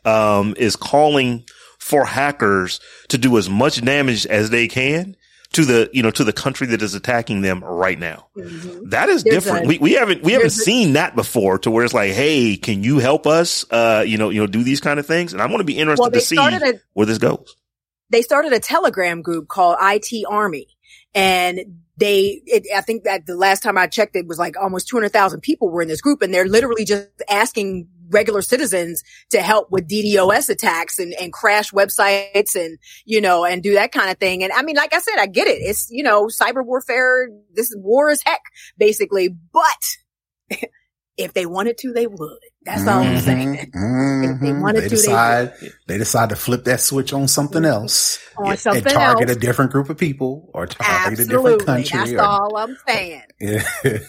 um, is calling for hackers to do as much damage as they can to the you know to the country that is attacking them right now. Mm-hmm. That is there's different. A, we, we haven't we haven't a, seen that before to where it's like, hey, can you help us? Uh, you know, you know, do these kind of things. And I'm going to be interested well, to see a, where this goes. They started a Telegram group called IT Army, and they, it, I think that the last time I checked, it was like almost 200,000 people were in this group and they're literally just asking regular citizens to help with DDoS attacks and, and crash websites and, you know, and do that kind of thing. And I mean, like I said, I get it. It's, you know, cyber warfare. This is war as heck, basically, but if they wanted to, they would. That's all I'm saying. Mm-hmm. If they wanted they to, decide, they, they decide to flip that switch on something mm-hmm. else on something and target else. a different group of people or target Absolutely. a different country. That's or, all I'm saying. Yeah.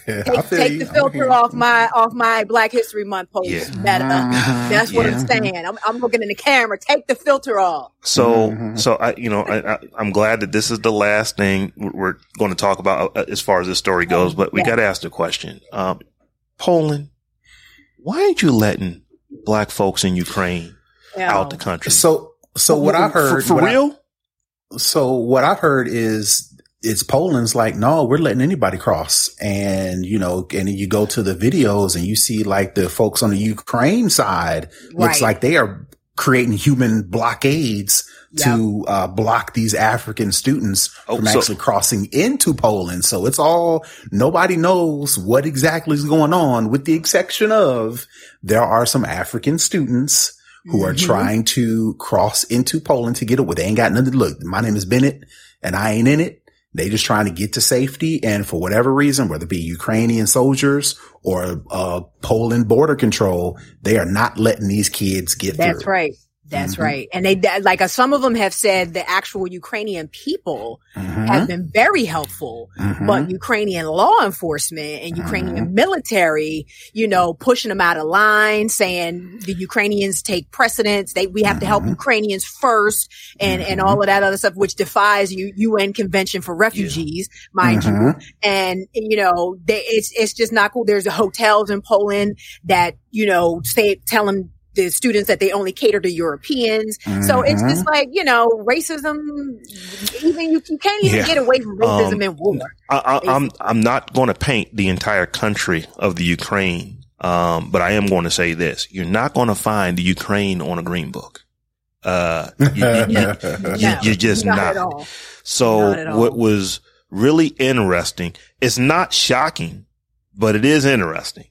take, take the filter off my off my Black History Month post. Yeah. Meta. Mm-hmm. That's what yeah. I'm saying. I'm, I'm, looking in the camera. Take the filter off. So, mm-hmm. so I, you know, I, am glad that this is the last thing we're going to talk about uh, as far as this story goes. But we yeah. got to ask the question: um, Poland why aren't you letting black folks in Ukraine yeah. out the country? So, so what I heard for, for real. I, so what I heard is it's Poland's like, no, we're letting anybody cross. And, you know, and you go to the videos and you see like the folks on the Ukraine side right. looks like they are creating human blockades yep. to uh, block these African students oh, from so- actually crossing into Poland. So it's all nobody knows what exactly is going on, with the exception of there are some African students who mm-hmm. are trying to cross into Poland to get it. They ain't got nothing to look. My name is Bennett, and I ain't in it. They just trying to get to safety. And for whatever reason, whether it be Ukrainian soldiers or, uh, Poland border control, they are not letting these kids get That's through. That's right. That's mm-hmm. right. And they, like, uh, some of them have said the actual Ukrainian people mm-hmm. have been very helpful, mm-hmm. but Ukrainian law enforcement and Ukrainian mm-hmm. military, you know, pushing them out of line, saying the Ukrainians take precedence. They, we have to help mm-hmm. Ukrainians first and, and mm-hmm. all of that other stuff, which defies U, UN convention for refugees, yeah. mind you. And, you know, they, it's, it's just not cool. There's hotels in Poland that, you know, say, tell them the students that they only cater to Europeans. Mm-hmm. So it's just mm-hmm. like, you know, racism, even you, you can't even yeah. get away from racism um, in war. I, am I'm, I'm not going to paint the entire country of the Ukraine. Um, but I am going to say this. You're not going to find the Ukraine on a green book. Uh, you, you, you, just not. not. So not what was really interesting, it's not shocking, but it is interesting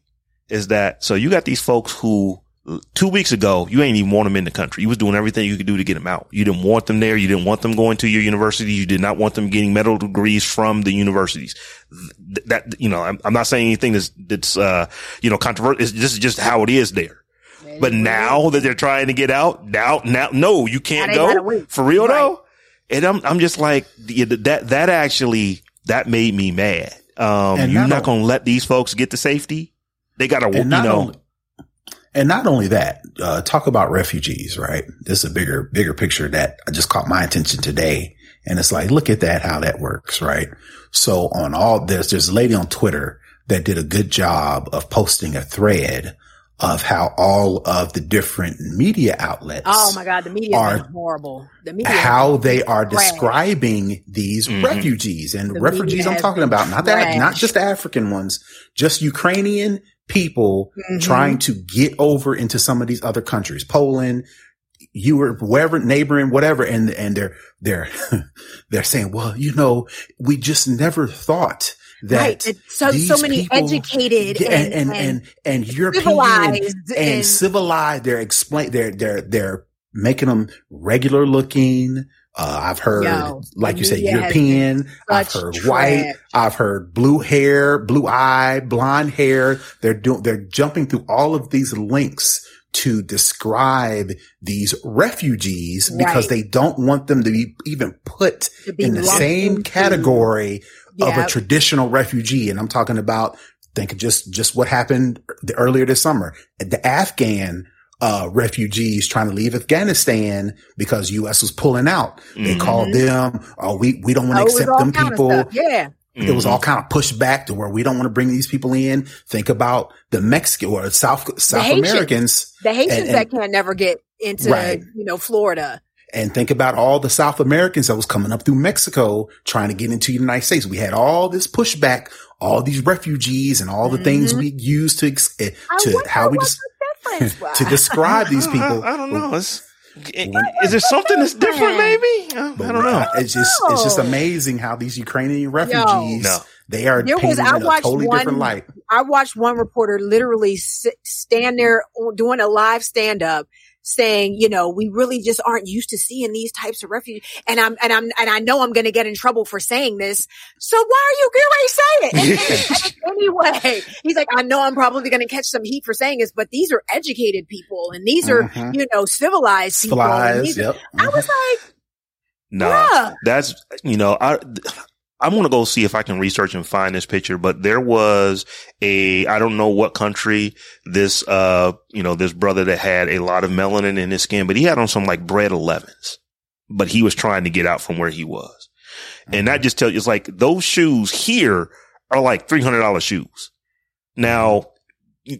is that, so you got these folks who two weeks ago, you ain't even want them in the country. You was doing everything you could do to get them out. You didn't want them there. You didn't want them going to your university. You did not want them getting medical degrees from the universities. That, you know, I'm, I'm not saying anything that's, that's, uh, you know, controversial. This is just how it is there. But now that they're trying to get out, now, now, no, you can't go for real right. though. And I'm, I'm just like, that, that actually, that made me mad. Um, you're not going to let these folks get to safety. They got to, you know. Only, and not only that, uh, talk about refugees, right? This is a bigger, bigger picture that just caught my attention today. And it's like, look at that, how that works, right? So on all this, there's a lady on Twitter that did a good job of posting a thread of how all of the different media outlets. Oh my God, the media are horrible. The media how they are describing these mm-hmm. refugees and the refugees I'm talking about, not that, not just African ones, just Ukrainian people mm-hmm. trying to get over into some of these other countries, Poland, Europe, wherever, neighboring, whatever. And, and they're, they're, they're saying, well, you know, we just never thought that right. so so many people, educated and and, and, and, and European civilized and, and, civilized. They're explain they're they're they're making them regular looking, Uh, I've heard, like you said, European. I've heard trash. white. I've heard blue hair, blue eye, blonde hair. They're doing, they're jumping through all of these links to describe these refugees because they don't want them to be even put be in the same into- category of a traditional refugee. And I'm talking about, think of just, just what happened the, earlier this summer. The Afghan, uh, refugees trying to leave Afghanistan because U.S. was pulling out. They Mhm. called them, oh, we, we don't want Oh, to it was accept them kind of people. stuff. Yeah. It was all kind of pushed back to where we don't want to bring these people in. Think about the Mexican or South, South Haitians. Americans The Haitians and- that can never get into, Right. you know, Florida. and think about all the South Americans that was coming up through Mexico trying to get into the United States. We had all this pushback, all these refugees and all the things we used to, ex- eh, I to how we what just, the difference was. to describe these people. I, I don't know. It's, is there something that's different? Maybe I, I don't know. It's just, it's just amazing how these Ukrainian refugees, No. they are There was- painted I in a watched totally one- different light. I watched one reporter literally sit, stand there doing a live stand up saying, you know, we really just aren't used to seeing these types of refugees. And I'm, and I'm, and I know I'm going to get in trouble for saying this. So why are you going to say it? And- and anyway, he's like, I know I'm probably going to catch some heat for saying this, but these are educated people and these are, Mhm. you know, civilized people. and Flies, these are- yep. I was like, No, Bruh. that's you know I. I'm gonna go see if I can research and find this picture, but there was a, I don't know what country this, uh, you know, this brother that had a lot of melanin in his skin, but he had on some like bred 11s, but he was trying to get out from where he was. And that just tells you, it's like those shoes here are like $300 shoes. Now,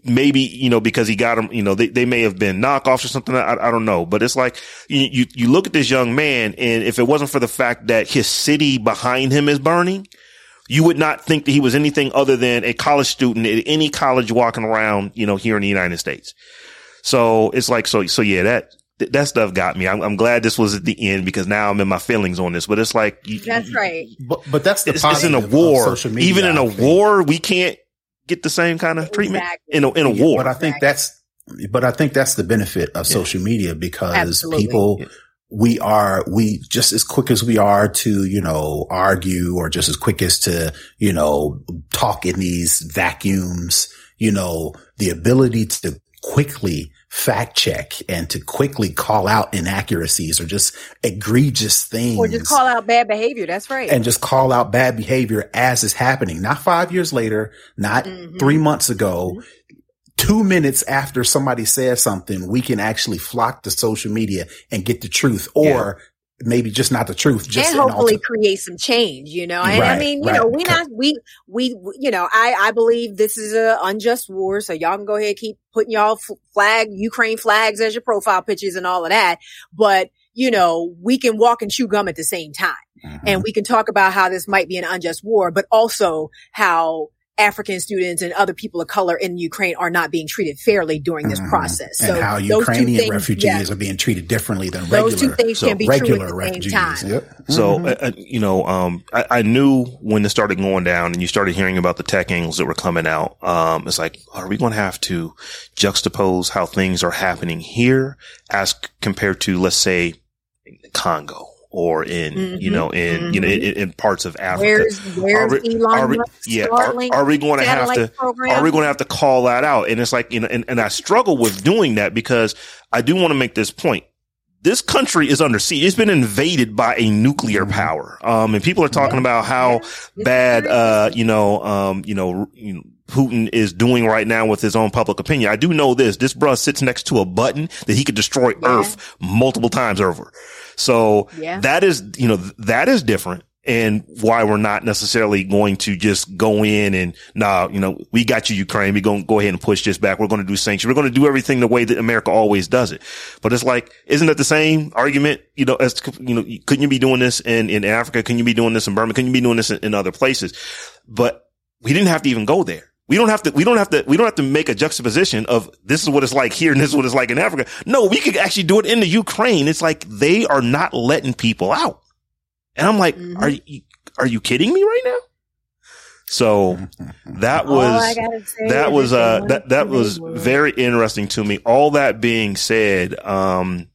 maybe, you know, because he got them, you know, they, they may have been knockoffs or something. I, I don't know, but it's like you, you, you look at this young man and if it wasn't for the fact that his city behind him is burning, you would not think that he was anything other than a college student at any college walking around, you know, here in the United States. So it's like, so, so yeah, that, that stuff got me. I'm, I'm glad this was at the end because now I'm in my feelings on this, but it's like, you, that's right. But, but that's the it's, it's in a war. media, Even in a war, we can't get the same kind of treatment Exactly. in a, in a Yeah, war. But I think Exactly. that's, but I think that's the benefit of social media because Absolutely. people, we are, we just as quick as we are to, you know, argue or just as quick as to, you know, talk in these vacuums, you know, the ability to quickly fact check and to quickly call out inaccuracies or just egregious things Or just call out bad behavior. That's right. and just call out bad behavior as it's happening. Not five years later, not Mhm. three months ago, two minutes after somebody says something, we can actually flock to social media and get the truth or maybe just not the truth, just and hopefully alter- create some change, you know. And I mean, you right. know, we not we we you know, I I believe this is a unjust war, so y'all can go ahead and keep putting y'all f- flag Ukraine flags as your profile pictures and all of that. But you know, we can walk and chew gum at the same time, Mhm. and we can talk about how this might be an unjust war, but also how African students and other people of color in Ukraine are not being treated fairly during this Mhm. process. and so how those two Ukrainian things- refugees yeah, are being treated differently than those regular, two things so can be true at regular the refugees. same time. Yep. So, Mhm. uh, uh, you know, um, I, I knew when this started going down and you started hearing about the tech angles that were coming out. Um, it's like, are we going to have to juxtapose how things are happening here as compared to, let's say, Congo or in, you Mhm, know, in, you know, in, in parts of Africa? Where's where's Are we- Elon are we- yeah, are, are we going to have to, program? are we going to have to call that out? And it's like, you know, and, and I struggle with doing that because I do want to make this point. This country is under siege. It's been invaded by a nuclear Mhm. power. Um, and people are talking about how bad, uh, you know, um, you know, you know, Putin is doing right now with his own public opinion. I do know this. This bruh sits next to a button that he could destroy Yeah. Earth multiple times over. So Yeah. that is, you know, that is different and why we're not necessarily going to just go in and nah, you know, we got you, Ukraine. We're going to go ahead and push this back. We're going to do sanctions. We're going to do everything the way that America always does it. But it's like, isn't that the same argument? You know, as, you know, couldn't you be doing this in, in Africa? Couldn't you be doing this in Burma? Couldn't you be doing this in, in other places? But we didn't have to even go there. We don't have to, we don't have to, we don't have to make a juxtaposition of this is what it's like here and this is what it's like in Africa. No, we could actually do it in the Ukraine. It's like they are not letting people out. And I'm like, Mhm. are you, are you kidding me right now? So that was, gotta say that is was, if uh, that, that was very interesting to me. All that being said, um,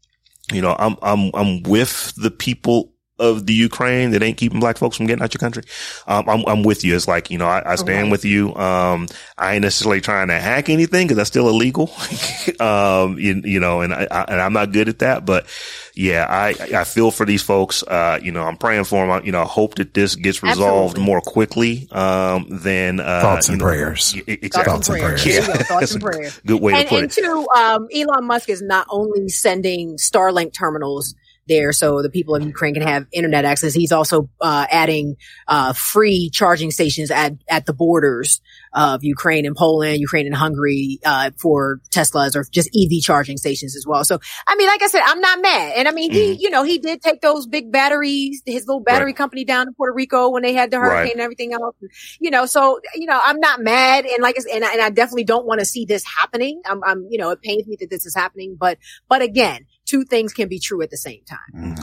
you know, I'm, I'm, I'm with the people of the Ukraine that ain't keeping black folks from getting out your country. Um, I'm, I'm with you. It's like, you know, I, I stand with you. Um, I ain't necessarily trying to hack anything because that's still illegal. um, you, you know, and I, I, and I'm not good at that, but yeah, I, I feel for these folks. Uh, you know, I'm praying for them. I, you know, I hope that this gets resolved Absolutely. more quickly, um, than, uh, Thoughts and you know, prayers. Exactly. Thoughts and prayers. There Yeah. Thoughts and prayers. Good way and, to put and it. two, um, Elon Musk is not only sending Starlink terminals there so the people in Ukraine can have internet access. He's also uh, adding uh, free charging stations at at the borders of Ukraine and Poland, Ukraine and Hungary uh, for Teslas or just EV charging stations as well. So, I mean, like I said, I'm not mad. And I mean, he, you know, he did take those big batteries, his little battery Right. company down in Puerto Rico when they had the hurricane Right. and everything else. You know, so you know, I'm not mad, and like, I s- and I, and I definitely don't want to see this happening. I'm, I'm, you know, it pains me that this is happening, but, but again, two things can be true at the same time.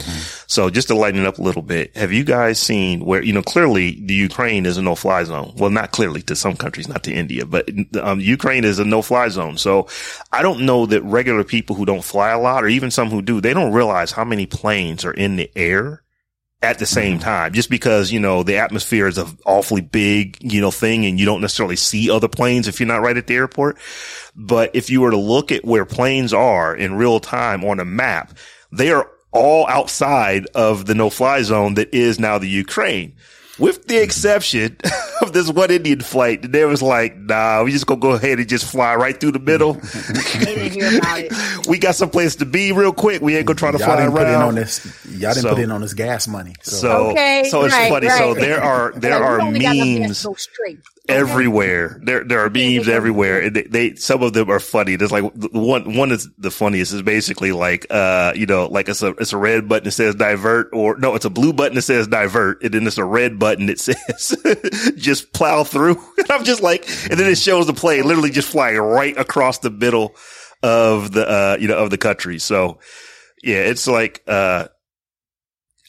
So just to lighten it up a little bit, have you guys seen where, you know, clearly the Ukraine is a no fly zone. Well, not clearly to some countries, not to India, but um, Ukraine is a no fly zone. So I don't know that regular people who don't fly a lot or even some who do, they don't realize how many planes are in the air at the same time, just because, you know, the atmosphere is a awfully big, you know, thing and you don't necessarily see other planes if you're not right at the airport. But if you were to look at where planes are in real time on a map, they are all outside of the no fly zone that is now the Ukraine. With the exception of this one Indian flight, that they was like, nah, we just gonna go ahead and just fly right through the middle. They didn't hear about it. we got some place to be real quick. We ain't gonna try to Y'all fly didn't put in on this. Y'all didn't So- put in on this gas money. So, So, Okay, so it's right, funny. So there are there Like, are only got enough gas memes to go everywhere. There there are memes everywhere. And They, they some of them are funny. There's like one one is the funniest is basically like uh you know like it's a it's a red button that says divert or no it's a blue button that says divert and then it's a red button that says just plow through. And I'm just like and then it shows the plane literally just flying right across the middle of the uh you know of the country. So yeah, it's like uh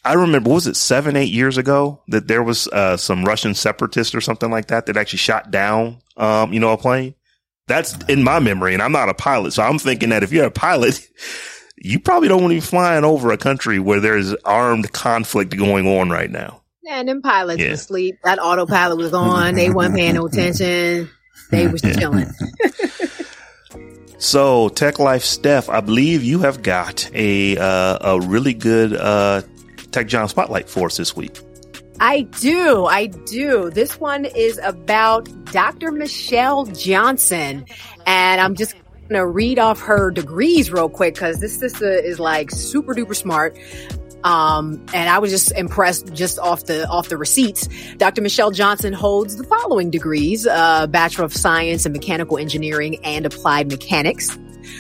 I remember, was it seven, eight years ago that there was uh, some Russian separatist or something like that that actually shot down, um, you know, a plane? That's in my memory, and I'm not a pilot, so I'm thinking that if you're a pilot, you probably don't want to be flying over a country where there's armed conflict going on right now. And them pilots Yeah. was asleep. That autopilot was on. They wasn't paying no attention. They was chilling. So, Tech Life Steph, I believe you have got a uh, a really good uh, Tech Jawn spotlight for us this week. I do. I do. This one is about Dr. Michelle Johnson. And I'm just going to read off her degrees real quick because this sister is like super duper smart. Um, and I was just impressed just off the, off the receipts. Dr. Michelle Johnson holds the following degrees, uh, Bachelor of Science in Mechanical Engineering and Applied Mechanics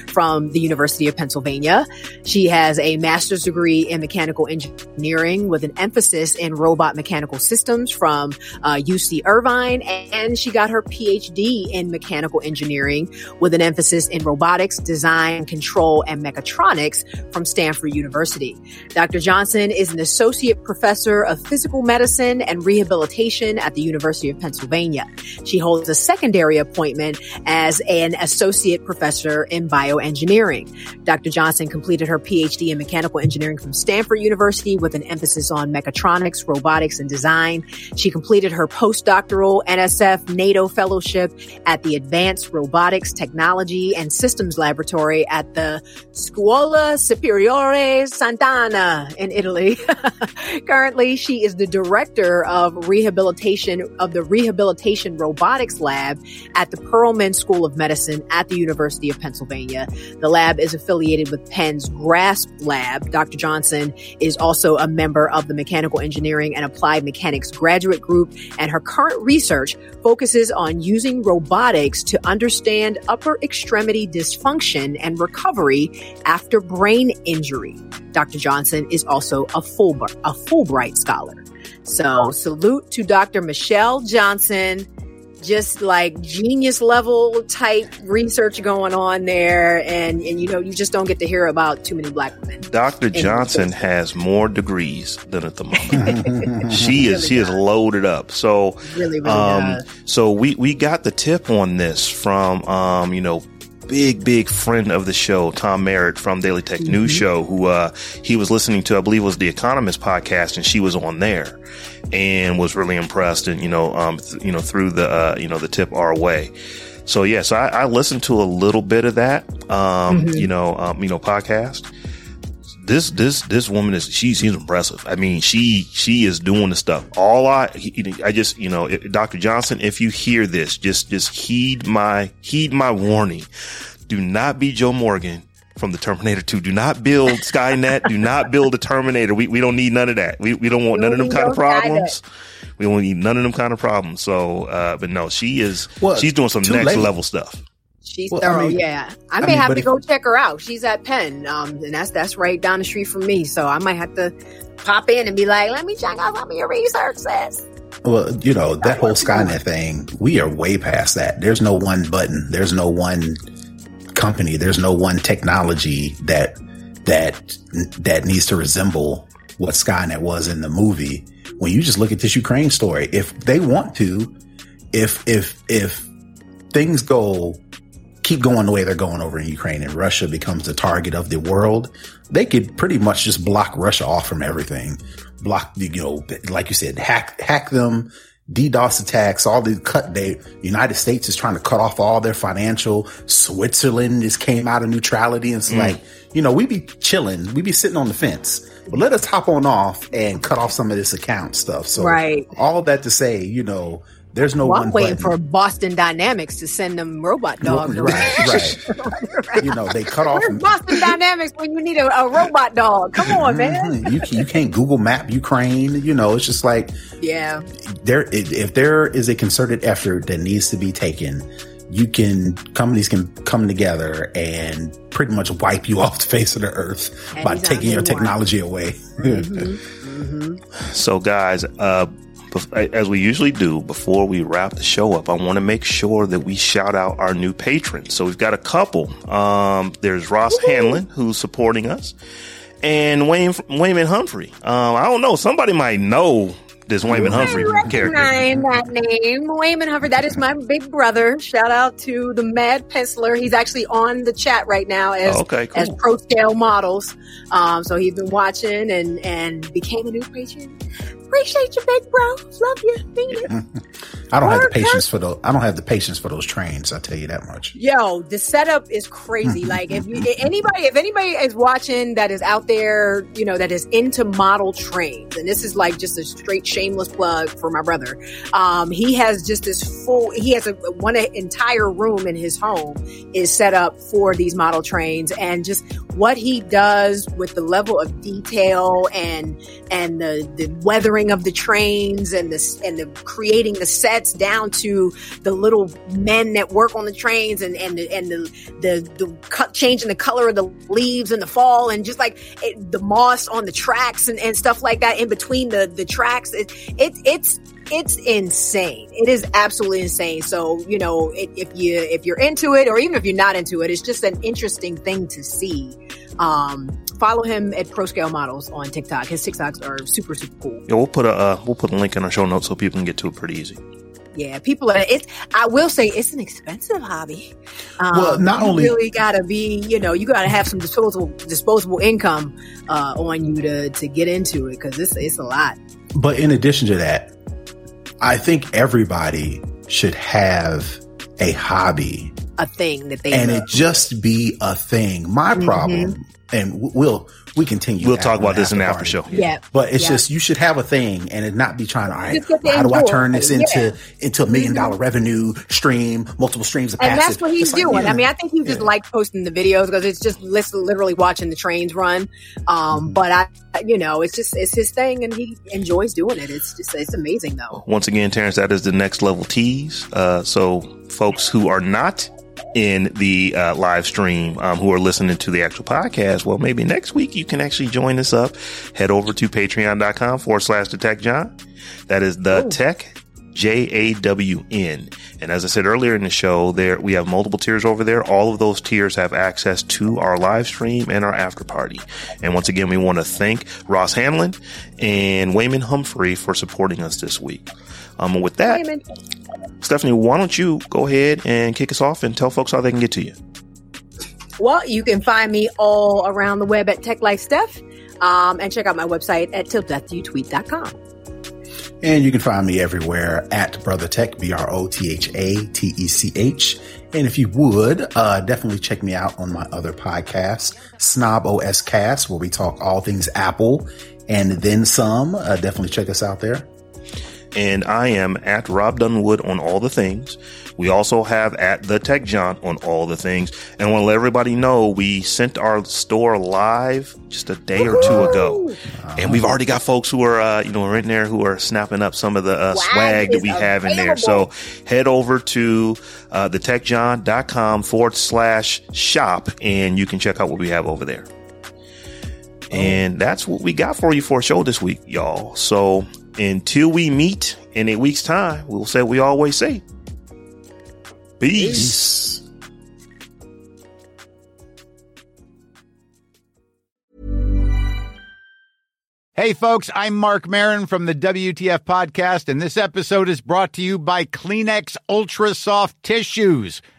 from the University of Pennsylvania. She has a master's degree in mechanical engineering with an emphasis in robot mechanical systems from uh, UC Irvine, and she got her PhD in mechanical engineering with an emphasis in robotics, design, control, and mechatronics from Stanford University. Dr. Johnson is an associate professor of physical medicine and rehabilitation at the University of Pennsylvania. She holds a secondary appointment as an associate professor in bioengineering. Dr. Johnson completed her PhD in mechanical engineering from Stanford University with an emphasis on mechatronics, robotics, and design. She completed her postdoctoral NSF NATO fellowship at the Advanced Robotics Technology and Systems Laboratory at the Scuola Superiore Sant'Anna in Italy. Currently, she is the director of rehabilitation of the Rehabilitation Robotics Lab at the Perelman School of Medicine at the University of Pennsylvania. The lab is affiliated with Penn's GRASP lab. Dr. Johnson is also a member of the Mechanical Engineering and Applied Mechanics graduate group, and her current research focuses on using robotics to understand upper extremity dysfunction and recovery after brain injury. Dr. Johnson is also a Fulbright, a Fulbright scholar. So salute to Dr. Michelle Johnson. Just like genius level type research going on there. And, and you know, you just don't get to hear about too many black women. Dr. Johnson has more degrees than a thermometer. she is she is loaded up. So Really, really um does. so we we got the tip on this from um you know big, big friend of the show, Tom Merritt from Daily Tech Mm-hmm. News Show, who uh, he was listening to, I believe, it was the Economist podcast, and she was on there, and was really impressed, and you know, um, th- you know, threw the uh, you know the tip our way. So yes, I, I listened to a little bit of that, um, Mm-hmm. you know, um, you know, podcast this this this woman is she she's impressive. I mean, she she is doing the stuff. All I I just you know, Dr. Johnson, if you hear this, just just heed my heed my warning. Do not be Joe Morton from the Terminator 2. Do not build Skynet. Do not build a Terminator. We we don't need none of that. We we don't want We none of them kind of need no Skynet. problems. We don't need none of them kind of problems. So, uh, but no, she is Well, she's doing some next late. level stuff. She's Well, I thorough, mean- yeah. I I may mean, have to if- go check her out. She's at Penn, um, and that's that's right down the street from me. So I might have to pop in and be like, "Let me check out some of your research, sis." Well, you know, that whole Skynet thing, we are way past that. There's no one button. There's no one company. There's no one technology that, that, that needs to resemble what Skynet was in the movie. When you just look at this Ukraine story, if they want to, if, if, if things go, keep going the way they're going over in Ukraine and Russia becomes the target of the world, they could pretty much just block Russia off from everything. Block, the you know, like you said, hack, hack them, DDoS attacks, all the cut they, United States is trying to cut off all their financial. Switzerland just came out of neutrality. And it's mm. like, you know, we be chilling. We be sitting on the fence, but let us hop on off and cut off some of this account stuff. So Right. all that to say, you know, there's no Well, one I'm waiting button. for Boston Dynamics to send them robot dogs. Right, right. you know, they cut off. Where's Boston Dynamics when you need a, a robot dog? Come on, man. Mhm. You can, you can't Google Map Ukraine. You know, it's just like Yeah. there. If if there is a concerted effort that needs to be taken, you can companies can come together and pretty much wipe you off the face of the earth by taking they your want. technology away. So, guys, uh, bef- as we usually do, before we wrap the show up, I want to make sure that we shout out our new patrons. So we've got a couple. Um, there's Ross Hanlon who's supporting us, and Wayne Wayman Humphrey. Um, I don't know. Somebody might know this Wayman Humphrey character. Recognize that name, Wayman Humphrey. That is my big brother. Shout out to the Mad Penciler. He's actually on the chat right now as Okay, cool. as pro scale models. Um, so he's been watching and and became a new patron. Appreciate you, big bro. Love you. Mean it. I don't have the patience for those. I don't have the patience for those trains. I tell you that much. Yo, the setup is crazy. like if you, anybody, if anybody is watching that is out there, you know, that is into model trains, and this is like just a straight shameless plug for my brother. Um, he has just this full. He has a one entire room in his home is set up for these model trains, and just what he does with the level of detail and and the the weathering of the trains and the and the creating the sets down to the little men that work on the trains and and the, and the the the changing the color of the leaves in the fall and just like it, the moss on the tracks and, and stuff like that in between the the tracks. It, it it's it's insane. It is absolutely insane. So you know it, if you if you're into it or even if you're not into it it's just an interesting thing to see. Um follow him at pro scale models on tiktok his tiktoks are super super cool Yeah, we'll put a uh, we'll put a link in our show notes so people can get to it pretty easy. yeah, people are. It's. I will say it's an expensive hobby. Um, Well, not you only- really gotta be. You know, you gotta have some disposable disposable income uh, on you to to get into it because it's it's a lot. But in addition to that, I think everybody should have a hobby A thing that they and love. it just be a thing. My problem, and we'll we continue. We'll talk about this in the after show. yeah. But it's Yeah. just you should have a thing and it not be trying to. All right, Just get to how do I turn this into yeah. Mm-hmm. into a million dollar revenue stream, multiple streams of And passive? that's what he's It's like, doing. yeah. I mean, I think he just Yeah. like posting the videos because it's just literally watching the trains run. Um, Mm-hmm. but I, you know, it's just it's his thing, and he enjoys doing it. It's just it's amazing though. Once again, Terrence, that is the next level tease. Uh, so folks who are not in the uh, live stream, um, who are listening to the actual podcast, well, maybe next week you can actually join us up. Head over to patreon.com forward slash the tech Jawn. That is the tech J A W N. And as I said earlier in the show, there we have multiple tiers over there. All of those tiers have access to our live stream and our after party. And once again, we want to thank Ross Hanlon and Wayman Humphrey for supporting us this week. Um, with that, Wayman. Stephanie, why don't you go ahead and kick us off and tell folks how they can get to you? Well, you can find me all around the web at Tech Life Steph, um, and check out my website at tilldeathyouTweet.com. And you can find me everywhere at Brother Tech, B R O T H A T E C H. And if you would, uh, definitely check me out on my other podcast, Snob OS Cast, where we talk all things Apple and then some. Uh, definitely check us out there. And I am at Rob Dunewood on all the things. We also have at the Tech Jawn on all the things. And I want to let everybody know we sent our store live just a day or two ago. And we've already got folks who are, uh, you know, are in there who are snapping up some of the uh, swag that we have in there. So head over to uh, thetechjawn.com forward slash shop and you can check out what we have over there. And that's what we got for you for a show this week, y'all. So until we meet in a week's time, we'll say we always say. Peace. Peace. Hey, folks, I'm Marc Maron from the WTF Podcast, and this episode is brought to you by Kleenex Ultra Soft Tissues